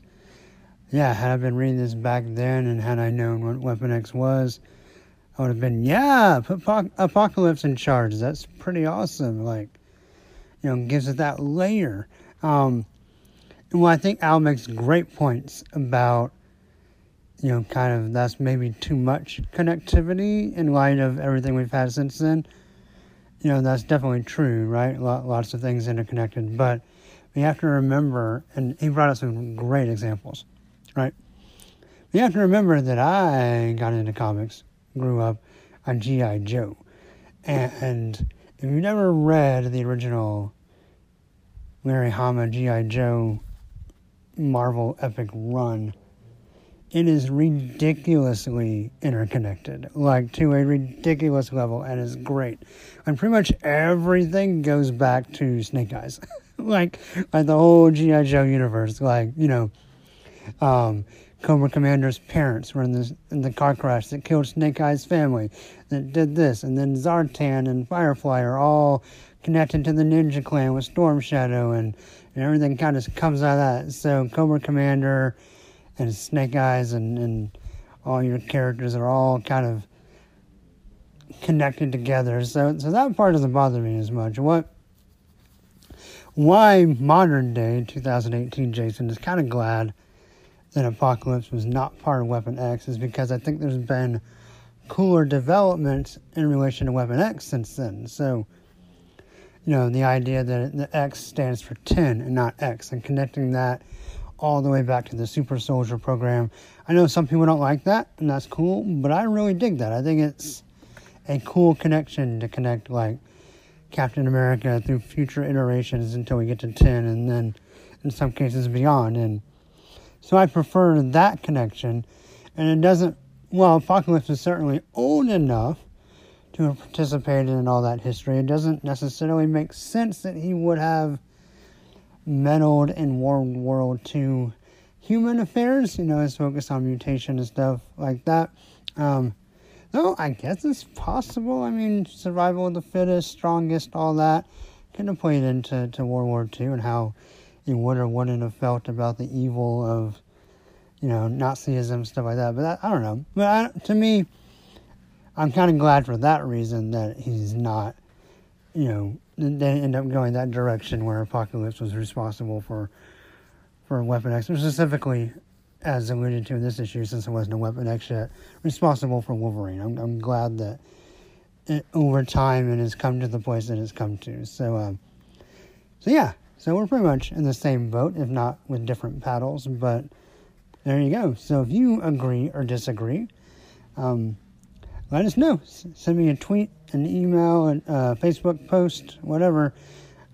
yeah, had I been reading this back then and had I known what Weapon X was, I would have been yeah, put Apoc- Apocalypse in charge. That's pretty awesome. Like you know, gives it that layer. Um, well, I think Al makes great points about you know, kind of that's maybe too much connectivity in light of everything we've had since then. You know, that's definitely true, right? Lots of things interconnected, but we have to remember, and he brought up some great examples, right? We have to remember that I got into comics, grew up on G.I. Joe, and if you've never read the original Larry Hama G.I. Joe Marvel epic run, it is ridiculously interconnected, like to a ridiculous level, and is great. And pretty much everything goes back to Snake Eyes, like like the whole GI Joe universe. Like you know, um, Cobra Commander's parents were in the in the car crash that killed Snake Eyes' family, that did this, and then Zartan and Firefly are all connected to the Ninja Clan with Storm Shadow, and, and everything kind of comes out of that. So Cobra Commander and Snake Eyes and, and all your characters are all kind of connected together. So so that part doesn't bother me as much. What why modern day 2018 Jason is kind of glad that Apocalypse was not part of Weapon X is because I think there's been cooler developments in relation to Weapon X since then. So you know, the idea that the X stands for 10 and not X, and connecting that all the way back to the Super Soldier program. I know some people don't like that, and that's cool, but I really dig that. I think it's a cool connection to connect, like, Captain America through future iterations until we get to 10, and then in some cases beyond. And so I prefer that connection, and it doesn't, well, Apocalypse is certainly old enough to have participated in all that history. It doesn't necessarily make sense that he would have meddled in World War II human affairs, you know, his focus on mutation and stuff like that. Um, I guess it's possible. I mean, survival of the fittest, strongest, all that could have played into to World War II and how he would or wouldn't have felt about the evil of, you know, Nazism, stuff like that. But that, I don't know. But I, to me, I'm kind of glad for that reason that he's not, you know, they end up going that direction where Apocalypse was responsible for for Weapon X, specifically, as alluded to in this issue, since it wasn't a Weapon X yet, responsible for Wolverine. I'm, I'm glad that it, over time it has come to the place that it's come to. So, um, so yeah, so we're pretty much in the same boat, if not with different paddles. But there you go. So if you agree or disagree, um, let us know. S- send me a tweet, an email, a uh, Facebook post, whatever.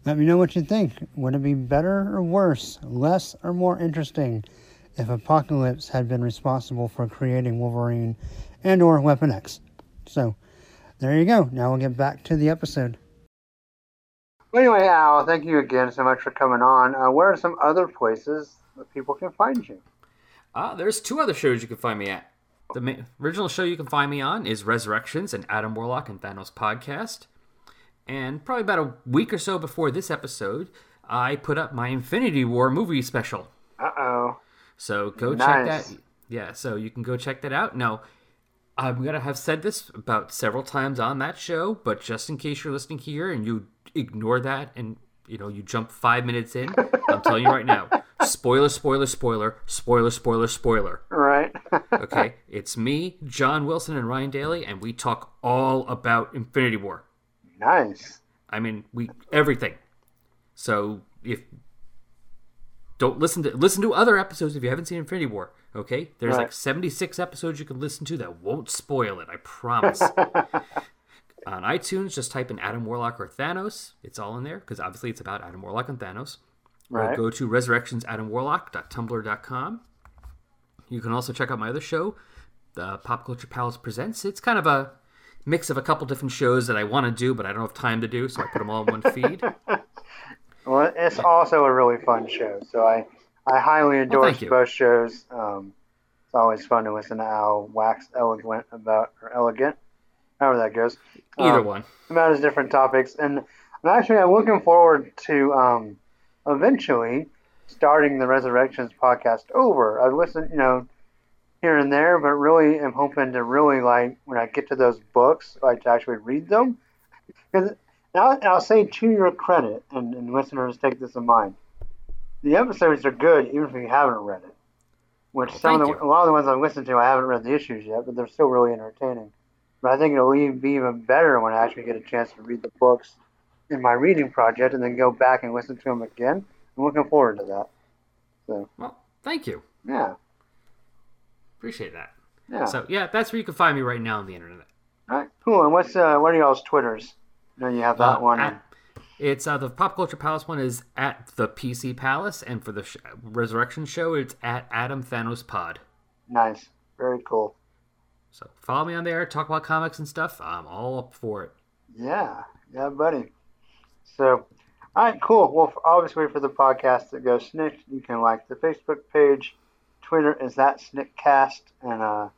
Let me know what you think. Would it be better or worse, less or more interesting if Apocalypse had been responsible for creating Wolverine and or Weapon X? So, there you go. Now we'll get back to the episode. Well, anyway, Al, thank you again so much for coming on. Uh, where are some other places that people can find you? Uh, there's two other shows you can find me at. The ma- original show you can find me on is Resurrections and Adam Warlock and Thanos podcast. And probably about a week or so before this episode, I put up my Infinity War movie special. Uh oh. So go check that. Yeah, so you can go check that out. Now, I'm gonna have said this about several times on that show, but just in case you're listening here and you ignore that and you know you jump five minutes in, I'm telling you right now, spoiler, spoiler, spoiler, spoiler, spoiler, spoiler. Right. Okay, it's me, John Wilson, and Ryan Daly, and we talk all about Infinity War. nice. I mean, we everything. So if don't listen to listen to other episodes if you haven't seen Infinity War. Okay, there's Right. like 76 episodes you can listen to that won't spoil it. I promise. On iTunes, just type in Adam Warlock or Thanos. It's all in there because obviously it's about Adam Warlock and Thanos. Or go to resurrectionsadamwarlock.tumblr.com. You can also check out my other show, the Pop Culture Palace Presents. It's kind of a mix of a couple different shows that I want to do, but I don't have time to do, so I put them all in one feed. Well, it's also a really fun show, so I, I highly endorse you. both shows. Um, it's always fun to listen to Al wax eloquent about, or elegant, however that goes. Either um, one. about his different topics. And I'm actually I'm looking forward to um, eventually starting the Resurrections podcast over. I've listened, you know, here and there, but really am hoping to really like when I get to those books, like to actually read them. Because I'll, I'll say to your credit, and, and listeners take this in mind, the episodes are good even if you haven't read it. Which some of the, you. a lot of the ones I've listened to, I haven't read the issues yet, but they're still really entertaining. But I think it'll even be even better when I actually get a chance to read the books in my reading project and then go back and listen to them again. I'm looking forward to that. So, Well, thank you. yeah. Appreciate that. Yeah. So yeah, that's where you can find me right now on the internet. All right, cool. And what's uh, what are y'all's Twitters? I know you have that Uh, one. at- it's uh, the Pop Culture Palace one is at the PC Palace, and for the sh- Resurrection show, it's at Adam Thanos Pod. Nice. Very cool. So follow me on there, talk about comics and stuff. I'm all up for it. Yeah. Yeah, buddy. So, all right, cool. Well, obviously for the podcast that goes SNIKT, you can like the Facebook page. Twitter is that Sniktcast, and uh,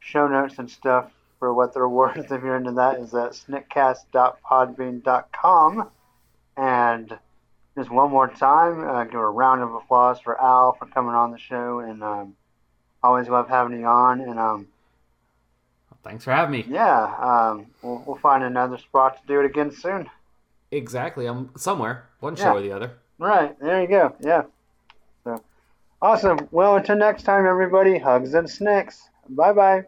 show notes and stuff for what they're worth if you're into that is at sniktcast.podbean.com. And just one more time, uh, give a round of applause for Al for coming on the show, and um, always love having you on. And um, Thanks for having me. yeah, um, we'll, we'll find another spot to do it again soon. Exactly. I'm somewhere, one Yeah. show or the other. Right, there you go. Yeah. So awesome. Well, until next time, everybody, hugs and snikts. Bye bye.